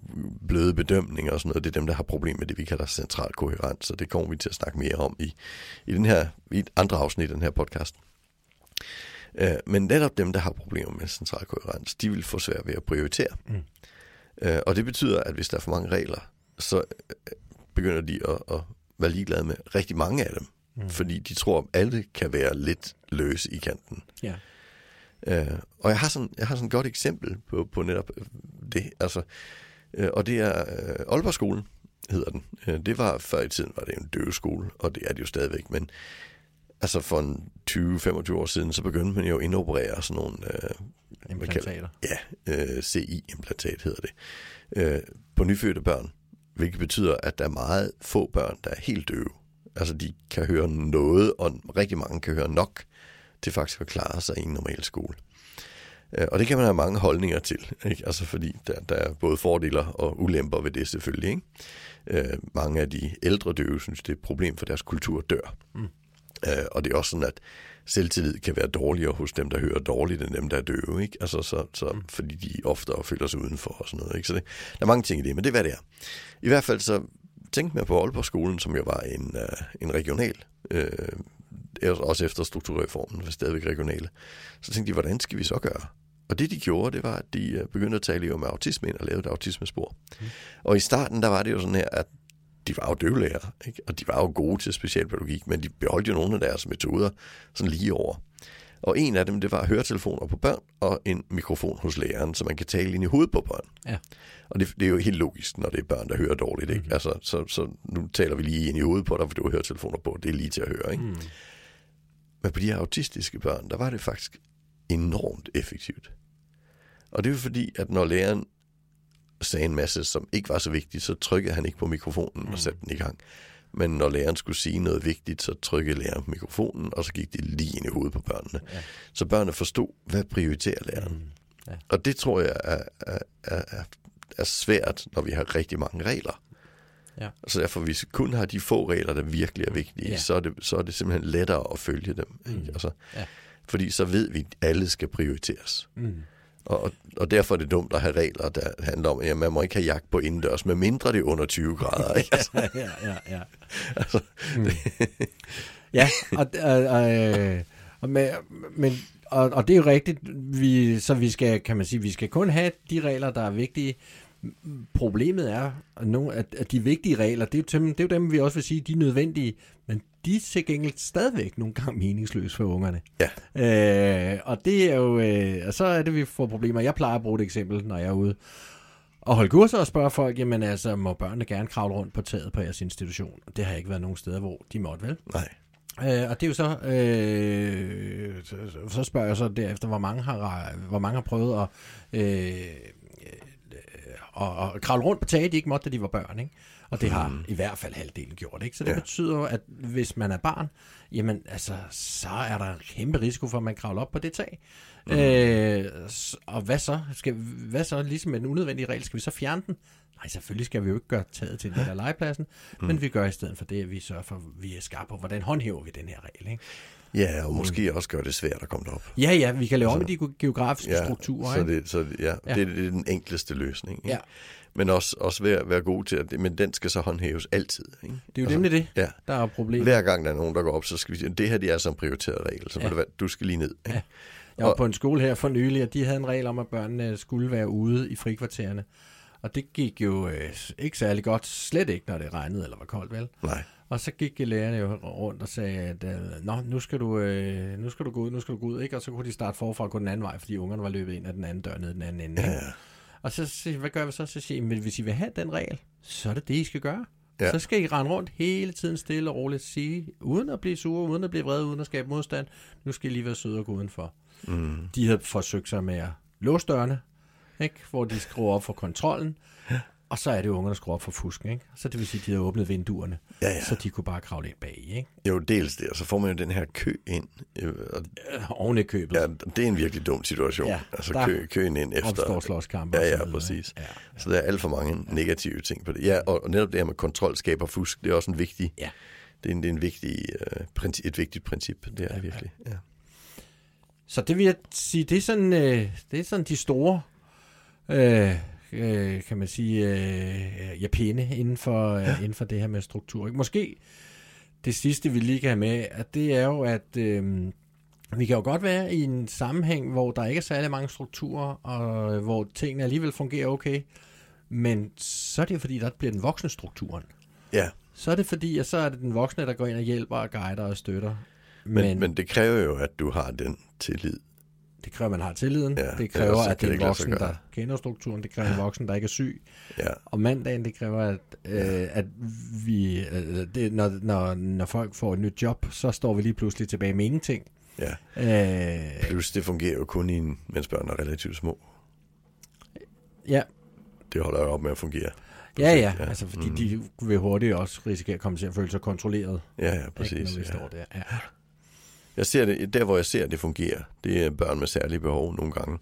bløde bedømninger og sådan noget. Det er dem, der har problemer med det, vi kalder central koherens, så det kommer vi til at snakke mere om i, i, den her, i et andre afsnit i den her podcast. Øh, men netop dem, der har problemer med central koherens, de vil få svært ved at prioritere. Mm. Øh, og det betyder, at hvis der er for mange regler, så øh, begynder de at, at være ligeglade med rigtig mange af dem. Mm. Mm. Fordi de tror, at alle kan være lidt løse i kanten. Ja. Øh, og jeg har sådan, jeg har sådan et godt eksempel på, på netop øh, det. Altså, øh, og det er øh, Aalborgskolen, hedder den. Øh, det var før i tiden, var det en døveskole, og det er det jo stadigvæk. Men altså for en 20-25 år siden, så begyndte man jo at indoperere sådan nogle øh, hvad kalder- Implantater. Ja, øh, CI-implantat hedder det. Øh, på nyfødte børn, hvilket betyder, at der er meget få børn, der er helt døve. Altså de kan høre noget, og rigtig mange kan høre nok til faktisk at klare sig i en normal skole. Øh, Og det kan man have mange holdninger til, ikke? Altså fordi der, der er både fordele og ulemper ved det selvfølgelig. Ikke? Øh, mange af de ældre døve synes, det er et problem for deres kultur dør. Mm. Øh, og det er også sådan, at selvtillid kan være dårligere hos dem, der hører dårligt, end dem, der er døve. Ikke? Altså, så, så, mm. Fordi de oftere føler sig udenfor og sådan noget. Ikke? Så det, der er mange ting i det, men det er, hvad det er. I hvert fald så tænkte man på Aalborg-skolen, som jo var en, uh, en regional, øh, også efter strukturreformen, var stadigvæk regionale. Så tænkte de, hvordan skal vi så gøre? Og det de gjorde, det var, at de øh, begyndte at tale om autisme ind og lavede et autismespor. Mm. Og i starten, der var det jo sådan her, at de var jo døvelærer, ikke? og de var jo gode til specialpædagogik, men de beholdt jo nogle af deres metoder sådan lige over. Og en af dem, det var høretelefoner på børn og en mikrofon hos læreren, så man kan tale ind i hovedet på børn. Ja. Og det, det er jo helt logisk, når det er børn, der hører dårligt. Ikke? Mm. Altså, så, så nu taler vi lige ind i hovedet på dig, for du har høretelefoner på. Det er lige til at høre. Ikke? Mm. Men på de her autistiske børn, der var det faktisk enormt effektivt. Og det jo fordi, at når læreren sagde en masse, som ikke var så vigtigt, så trykkede han ikke på mikrofonen og satte den i gang. Men når læreren skulle sige noget vigtigt, så trykkede læreren på mikrofonen, og så gik det lige ind i hovedet på børnene. Ja. Så børnene forstod, hvad prioriterer læreren. Mm. Ja. Og det tror jeg er, er, er, er svært, når vi har rigtig mange regler. Ja. Så derfor, hvis vi kun har de få regler, der virkelig er vigtige, ja. så, er det, så er det simpelthen lettere at følge dem. Mm. Ikke? Altså, ja. Fordi så ved vi, at alle skal prioriteres. Mm. Og, og derfor er det dumt at have regler, der handler om, at man må ikke have jagt på indendørs, med mindre det er under 20 grader. [LAUGHS] Ikke? Altså. ja, ja, ja. [LAUGHS] altså, mm. [LAUGHS] ja, og, og, og, og, med, men, og, og det er jo rigtigt, vi, så vi skal, kan man sige, vi skal kun have de regler, der er vigtige. Problemet er, at, nogle, at, at de vigtige regler, det er, jo dem, det er jo dem, vi også vil sige, de er nødvendige, men de er til gengæld stadigvæk nogle gange meningsløse for ungerne. Ja. Øh, og det er jo, øh, og så er det, vi får problemer. Jeg plejer at bruge et eksempel, når jeg er ude og holde kurser og spørge folk, jamen altså, må børnene gerne kravle rundt på taget på jeres institution? Det har ikke været nogen steder, hvor de måtte, vel? Nej. Øh, og det er jo så, øh, så, så spørger jeg så derefter, hvor mange har, hvor mange har prøvet at, øh, at, at kravle rundt på taget, de ikke måtte, da de var børn, ikke? Og det har mm. i hvert fald halvdelen gjort. Ikke? Så det ja. betyder jo, at hvis man er barn, jamen altså, så er der en kæmpe risiko for, at man kravler op på det tag. Mm. Øh, og hvad så? Skal, hvad så? Ligesom en unødvendig regel, skal vi så fjerne den? Nej, selvfølgelig skal vi jo ikke gøre taget til den der legepladsen, mm. men vi gør i stedet for det, at vi sørger for, at vi er skarpe på, hvordan håndhæver vi den her regel. Ikke? Ja, og måske mm. også gøre det svært at komme derop. Ja, ja, vi kan lave om i de geografiske ja, strukturer. Så, det, så ja, Ja. Det, det er den enkleste løsning. Ikke? Ja. Men også, også være, være god til at, men den skal så håndhæves altid. Ikke? Det er jo nemlig det, Ja. der er problemet. Hver gang der er nogen, der går op, så skal vi sige, det her det er så en prioriteret regel, så ja. du, du skal lige ned. Ikke? Ja. [LAUGHS] Jeg var Og- på en skole her for nylig, og de havde en regel om, at børnene skulle være ude i frikvartererne. Og det gik jo øh, ikke særlig godt, slet ikke, når det regnede eller var koldt, vel? Nej. Og så gik lærerne jo rundt og sagde, at øh, Nå, nu skal, du, øh, nu skal du gå ud, nu skal du gå ud, ikke? Og så kunne de starte forfra og gå den anden vej, fordi ungerne var løbet ind ad den anden dør ned den anden ende. Ja. Og så jeg, hvad gør vi så? Så siger men hvis I vil have den regel, så er det det, I skal gøre. Ja. Ja. Så skal I rende rundt hele tiden stille og roligt sige, uden at blive sure, uden at blive vrede, uden at skabe modstand, nu skal I lige være søde og gå udenfor. Mm. De havde forsøgt sig med at låse dørene, ikke? hvor de skruer op for kontrollen, og så er det jo ungerne, der skruer op for fusken. Ikke? Så det vil sige, at de havde åbnet vinduerne, Ja, ja. så de kunne bare kravle ind bag. Ikke? Jo, dels det, og så får man jo den her kø ind. øh, Og, Øh, Oven i købet. ja, det er en virkelig dum situation. Ja, altså der kø, køen ind efter. opstår slåskampe. Ja, ja, præcis. ikke? Ja, Så der er alt for mange negative ting på det. Ja, og, og netop det her med kontrol skaber fusk, det er også en vigtig, Ja. det er en, det er en vigtig, uh, princip, et vigtigt princip. Det er ja, virkelig. Ja. Så det vil jeg sige, det er sådan, øh, det er sådan de store, øh, øh, kan man sige, øh, ja, pinde inden for, ja. inden for det her med struktur. Måske det sidste, vi lige kan have med, at det er jo, at øh, vi kan jo godt være i en sammenhæng, hvor der ikke er særlig mange strukturer, og øh, hvor tingene alligevel fungerer okay, men så er det fordi, der bliver den voksne strukturen. ja. Så er det fordi, at så er det den voksne, der går ind og hjælper og guider og støtter. Men, men, men det kræver jo, at du har den tillid. Det kræver, at man har tilliden. Ja, det kræver, at det er en ikke voksen, der kender strukturen. Det kræver en voksen, der ikke er syg. Ja, Og mandagen, det kræver, at, øh, at vi, øh, det, når, når, når folk får et nyt job, så står vi lige pludselig tilbage med ingenting. ja. Øh, Plus, det fungerer jo kun, i en, mens børn er relativt små. ja, Det holder jo op med at fungere. ja, ja, Ja, altså fordi mm. de vil hurtigt også risikere at komme til at føle sig kontrolleret. Ja, ja, ikke, præcis. når vi Ja. står der. Ja. Jeg ser det, der hvor jeg ser, at det fungerer, det er børn med særlige behov nogle gange,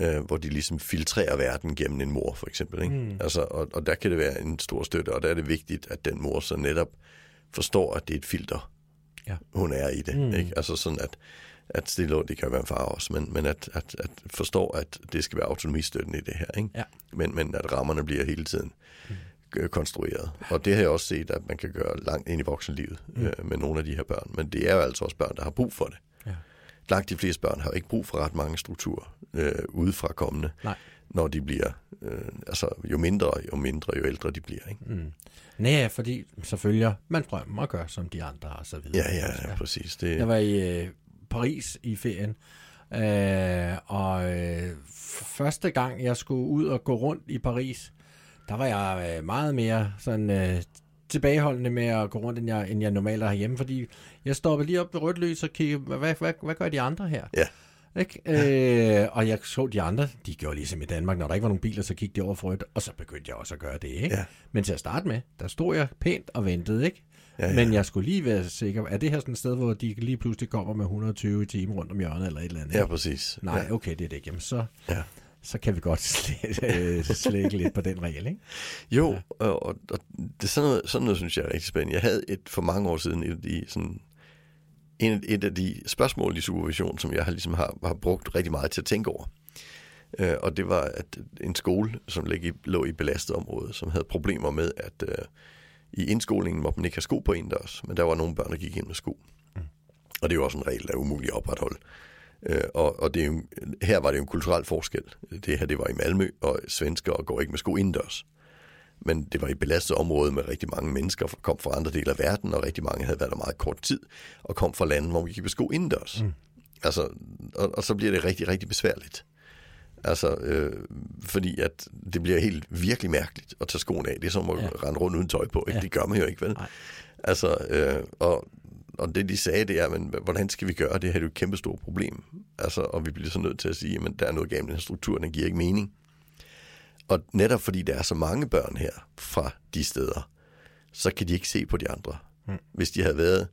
øh, hvor de ligesom filtrerer verden gennem en mor, for eksempel. Ikke? Mm. Altså, og, og der kan det være en stor støtte, og der er det vigtigt, at den mor så netop forstår, at det er et filter, Ja. hun er i det. Mm. Ikke? Altså sådan, at, at stille, det kan være en far også, men, men at, at, at forstå, at det skal være autonomistøtten i det her. Ikke? Ja. Men, men at rammerne bliver hele tiden mm. Konstrueret. Og det har jeg også set, at man kan gøre langt ind i voksenlivet mm. øh, med nogle af de her børn. Men det er jo altså også børn, der har brug for det. Ja. Langt de fleste børn har ikke brug for ret mange strukturer øh, udefra kommende, Nej. når de bliver, øh, altså jo mindre, jo mindre, jo ældre de bliver. Ikke? Mm. Nej, fordi så følger man drømmen og gør som de andre og så videre. Ja, ja, ja, præcis. Det, Jeg var i øh, Paris i ferien, øh, og øh, første gang jeg skulle ud og gå rundt i Paris, der var jeg øh, meget mere sådan øh, tilbageholdende med at gå rundt, end jeg, end jeg normalt er herhjemme, fordi jeg stoppede lige op ved rødt lys og kiggede, hvad, hvad, hvad, hvad gør de andre her? Ja. Ikke? Øh, og jeg så de andre, de gjorde ligesom i Danmark, når der ikke var nogen biler, så kiggede de over for rødt, og så begyndte jeg også at gøre det. Ikke? Ja. Men til at starte med, der stod jeg pænt og ventede, ikke? Ja, ja. Men jeg skulle lige være sikker, er det her sådan et sted, hvor de lige pludselig kommer med 120 i timen rundt om hjørnet eller et eller andet? ja, ikke? præcis. Nej, Ja. okay, det er det ikke. Jamen, så, Ja. Så kan vi godt [LAUGHS] slæ- øh, slække lidt på den regel, ikke? Jo, ja. og, og, det er sådan noget, sådan noget, synes jeg er rigtig spændende. Jeg havde et for mange år siden et af de, sådan, en, et af de spørgsmål i supervision, som jeg har, ligesom har, har brugt rigtig meget til at tænke over. Øh, og det var at en skole, som lå i, lå i et belastet område, som havde problemer med, at øh, i indskolingen måtte man ikke have sko på indendørs, men der var nogle børn, der gik ind med sko. Mm. Og det er jo også en regel, der er umulig at opretholde. Øh, og og det er jo, her var det jo en kulturel forskel. Det her det var i Malmø, og svensker går ikke med sko indendørs. Men det var i et belastet område med rigtig mange mennesker, der kom fra andre dele af verden, og rigtig mange havde været der meget kort tid, og kom fra lande, hvor man gik med sko indendørs. Mm. Altså, og, og så bliver det rigtig, rigtig besværligt. Altså, øh, fordi at det bliver helt virkelig mærkeligt at tage skoene af. Det er som at Ja. rende rundt uden tøj på. Ikke? Ja. Det gør man jo ikke, vel? Nej. Altså, øh, og, og det de sagde, det er, men hvordan skal vi gøre det her? Det er jo et kæmpe stort problem. Altså, og vi bliver så nødt til at sige, at der er noget galt med den her struktur, den giver ikke mening. Og netop fordi der er så mange børn her fra de steder, så kan de ikke se på de andre. Mm. Hvis de havde været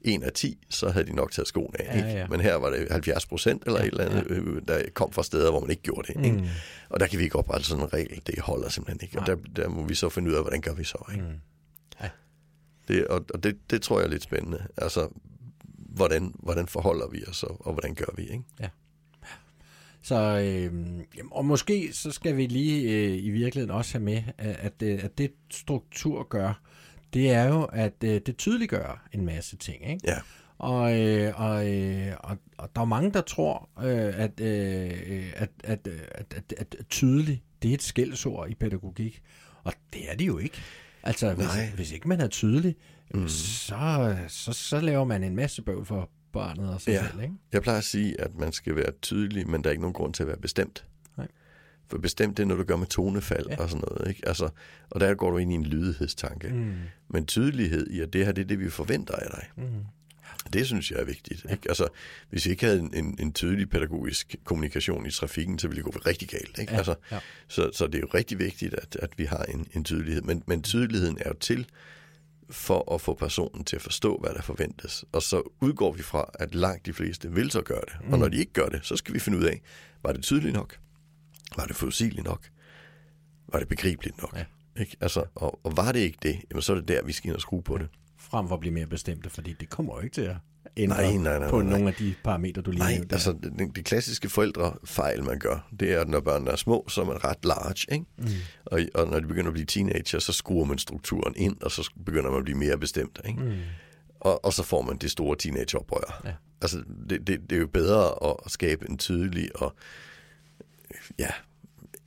en af 10, så havde de nok taget skoene af. Ja, ikke? ja. Men her var det 70 procent eller ja, et eller andet, ja. der kom fra steder, hvor man ikke gjorde det. Ikke? Mm. Og der kan vi ikke oprette sådan en regel. Det holder simpelthen ikke. Og der, der må vi så finde ud af, hvordan gør vi så. Ikke? Mm. Ja. Det, og og det, det tror jeg er lidt spændende. Altså, hvordan, hvordan forholder vi os, og, og hvordan gør vi, ikke? Så, øh, og måske så skal vi lige øh, i virkeligheden også have med, at, at, øh, at det struktur gør, det er jo, at øh, det tydeliggør en masse ting, ikke? Ja, Og, øh, og, øh, og, og der er mange, der tror, øh, at, øh, at, at, øh, at, at, at tydelig, det er et skældsord i pædagogik. Og det er det jo ikke. Altså, hvis, Nej. hvis ikke man er tydelig, mm. så, så, så laver man en masse bøvl for barnet og sig Ja. selv, ikke? jeg plejer at sige, at man skal være tydelig, men der er ikke nogen grund til at være bestemt. Nej. For bestemt, det er noget, du gør med tonefald Ja. ja. og sådan noget. Ikke? Altså, og der går du ind i en lydighedstanke. Mm. Men tydelighed i, at det her det er det, vi forventer af dig. Mm. Det synes jeg er vigtigt. Ikke? Altså, hvis vi ikke havde en, en, en tydelig pædagogisk kommunikation i trafikken, så ville det gå rigtig galt. Ikke? Ja, altså, ja. så, så det er jo rigtig vigtigt, at, at vi har en, en tydelighed. Men, men tydeligheden er jo til for at få personen til at forstå, hvad der forventes. Og så udgår vi fra, at langt de fleste vil så gøre det. Mm. Og når de ikke gør det, så skal vi finde ud af, var det tydeligt nok? Var det forudsigeligt nok? Var det begribeligt nok? Ja. Ikke? Altså, og, og var det ikke det, jamen, så er det der, vi skal ind og skrue på det. Frem for at blive mere bestemte, fordi det kommer jo ikke til at ændre Nej, nej, nej, på nej, nej. nogle af de parametre, du lige Nej, nævnte. altså det, det klassiske forældrefejl, man gør, det er, at når børnene er små, så er man ret large, ikke? Mm. Og, og når de begynder at blive teenager, så skruer man strukturen ind, og så begynder man at blive mere bestemt, ikke? Mm. Og, og så får man det store teenageoprør. Ja. Altså, det, det, det er jo bedre at skabe en tydelig og ja,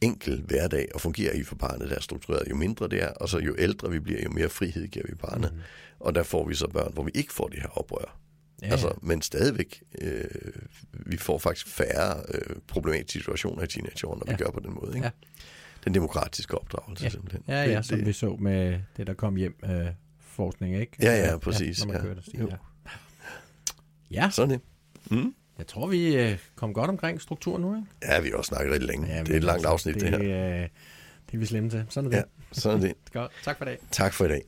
enkel hverdag og fungere i for barnet, der er struktureret. Jo mindre det er, og så jo ældre vi bliver, jo mere frihed giver vi barnet. Mm. Og der får vi så børn, hvor vi ikke får det her oprør. Ja, Ja, altså, men stadigvæk, øh, vi får faktisk færre øh, problematiske situationer i teenageårene, når ja. Vi gør på den måde. Ikke? Ja. Den demokratiske opdragelse Ja. simpelthen. Ja, ja, det, som det, vi så med det, der kom hjem øh, forskning, ikke? Ja, ja, præcis, Ja, når man ja. kører det ja. ja, Sådan det. Mm? Jeg tror, vi øh, kom godt omkring struktur nu, ikke? Ja, vi har også snakket rigtig længe. Ja, Ja, det er et langt altså, afsnit, det, det her. Øh, det er vi slemme til. Sådan er Ja, det. sådan er det. [LAUGHS] Godt. Tak for det. Tak for i dag.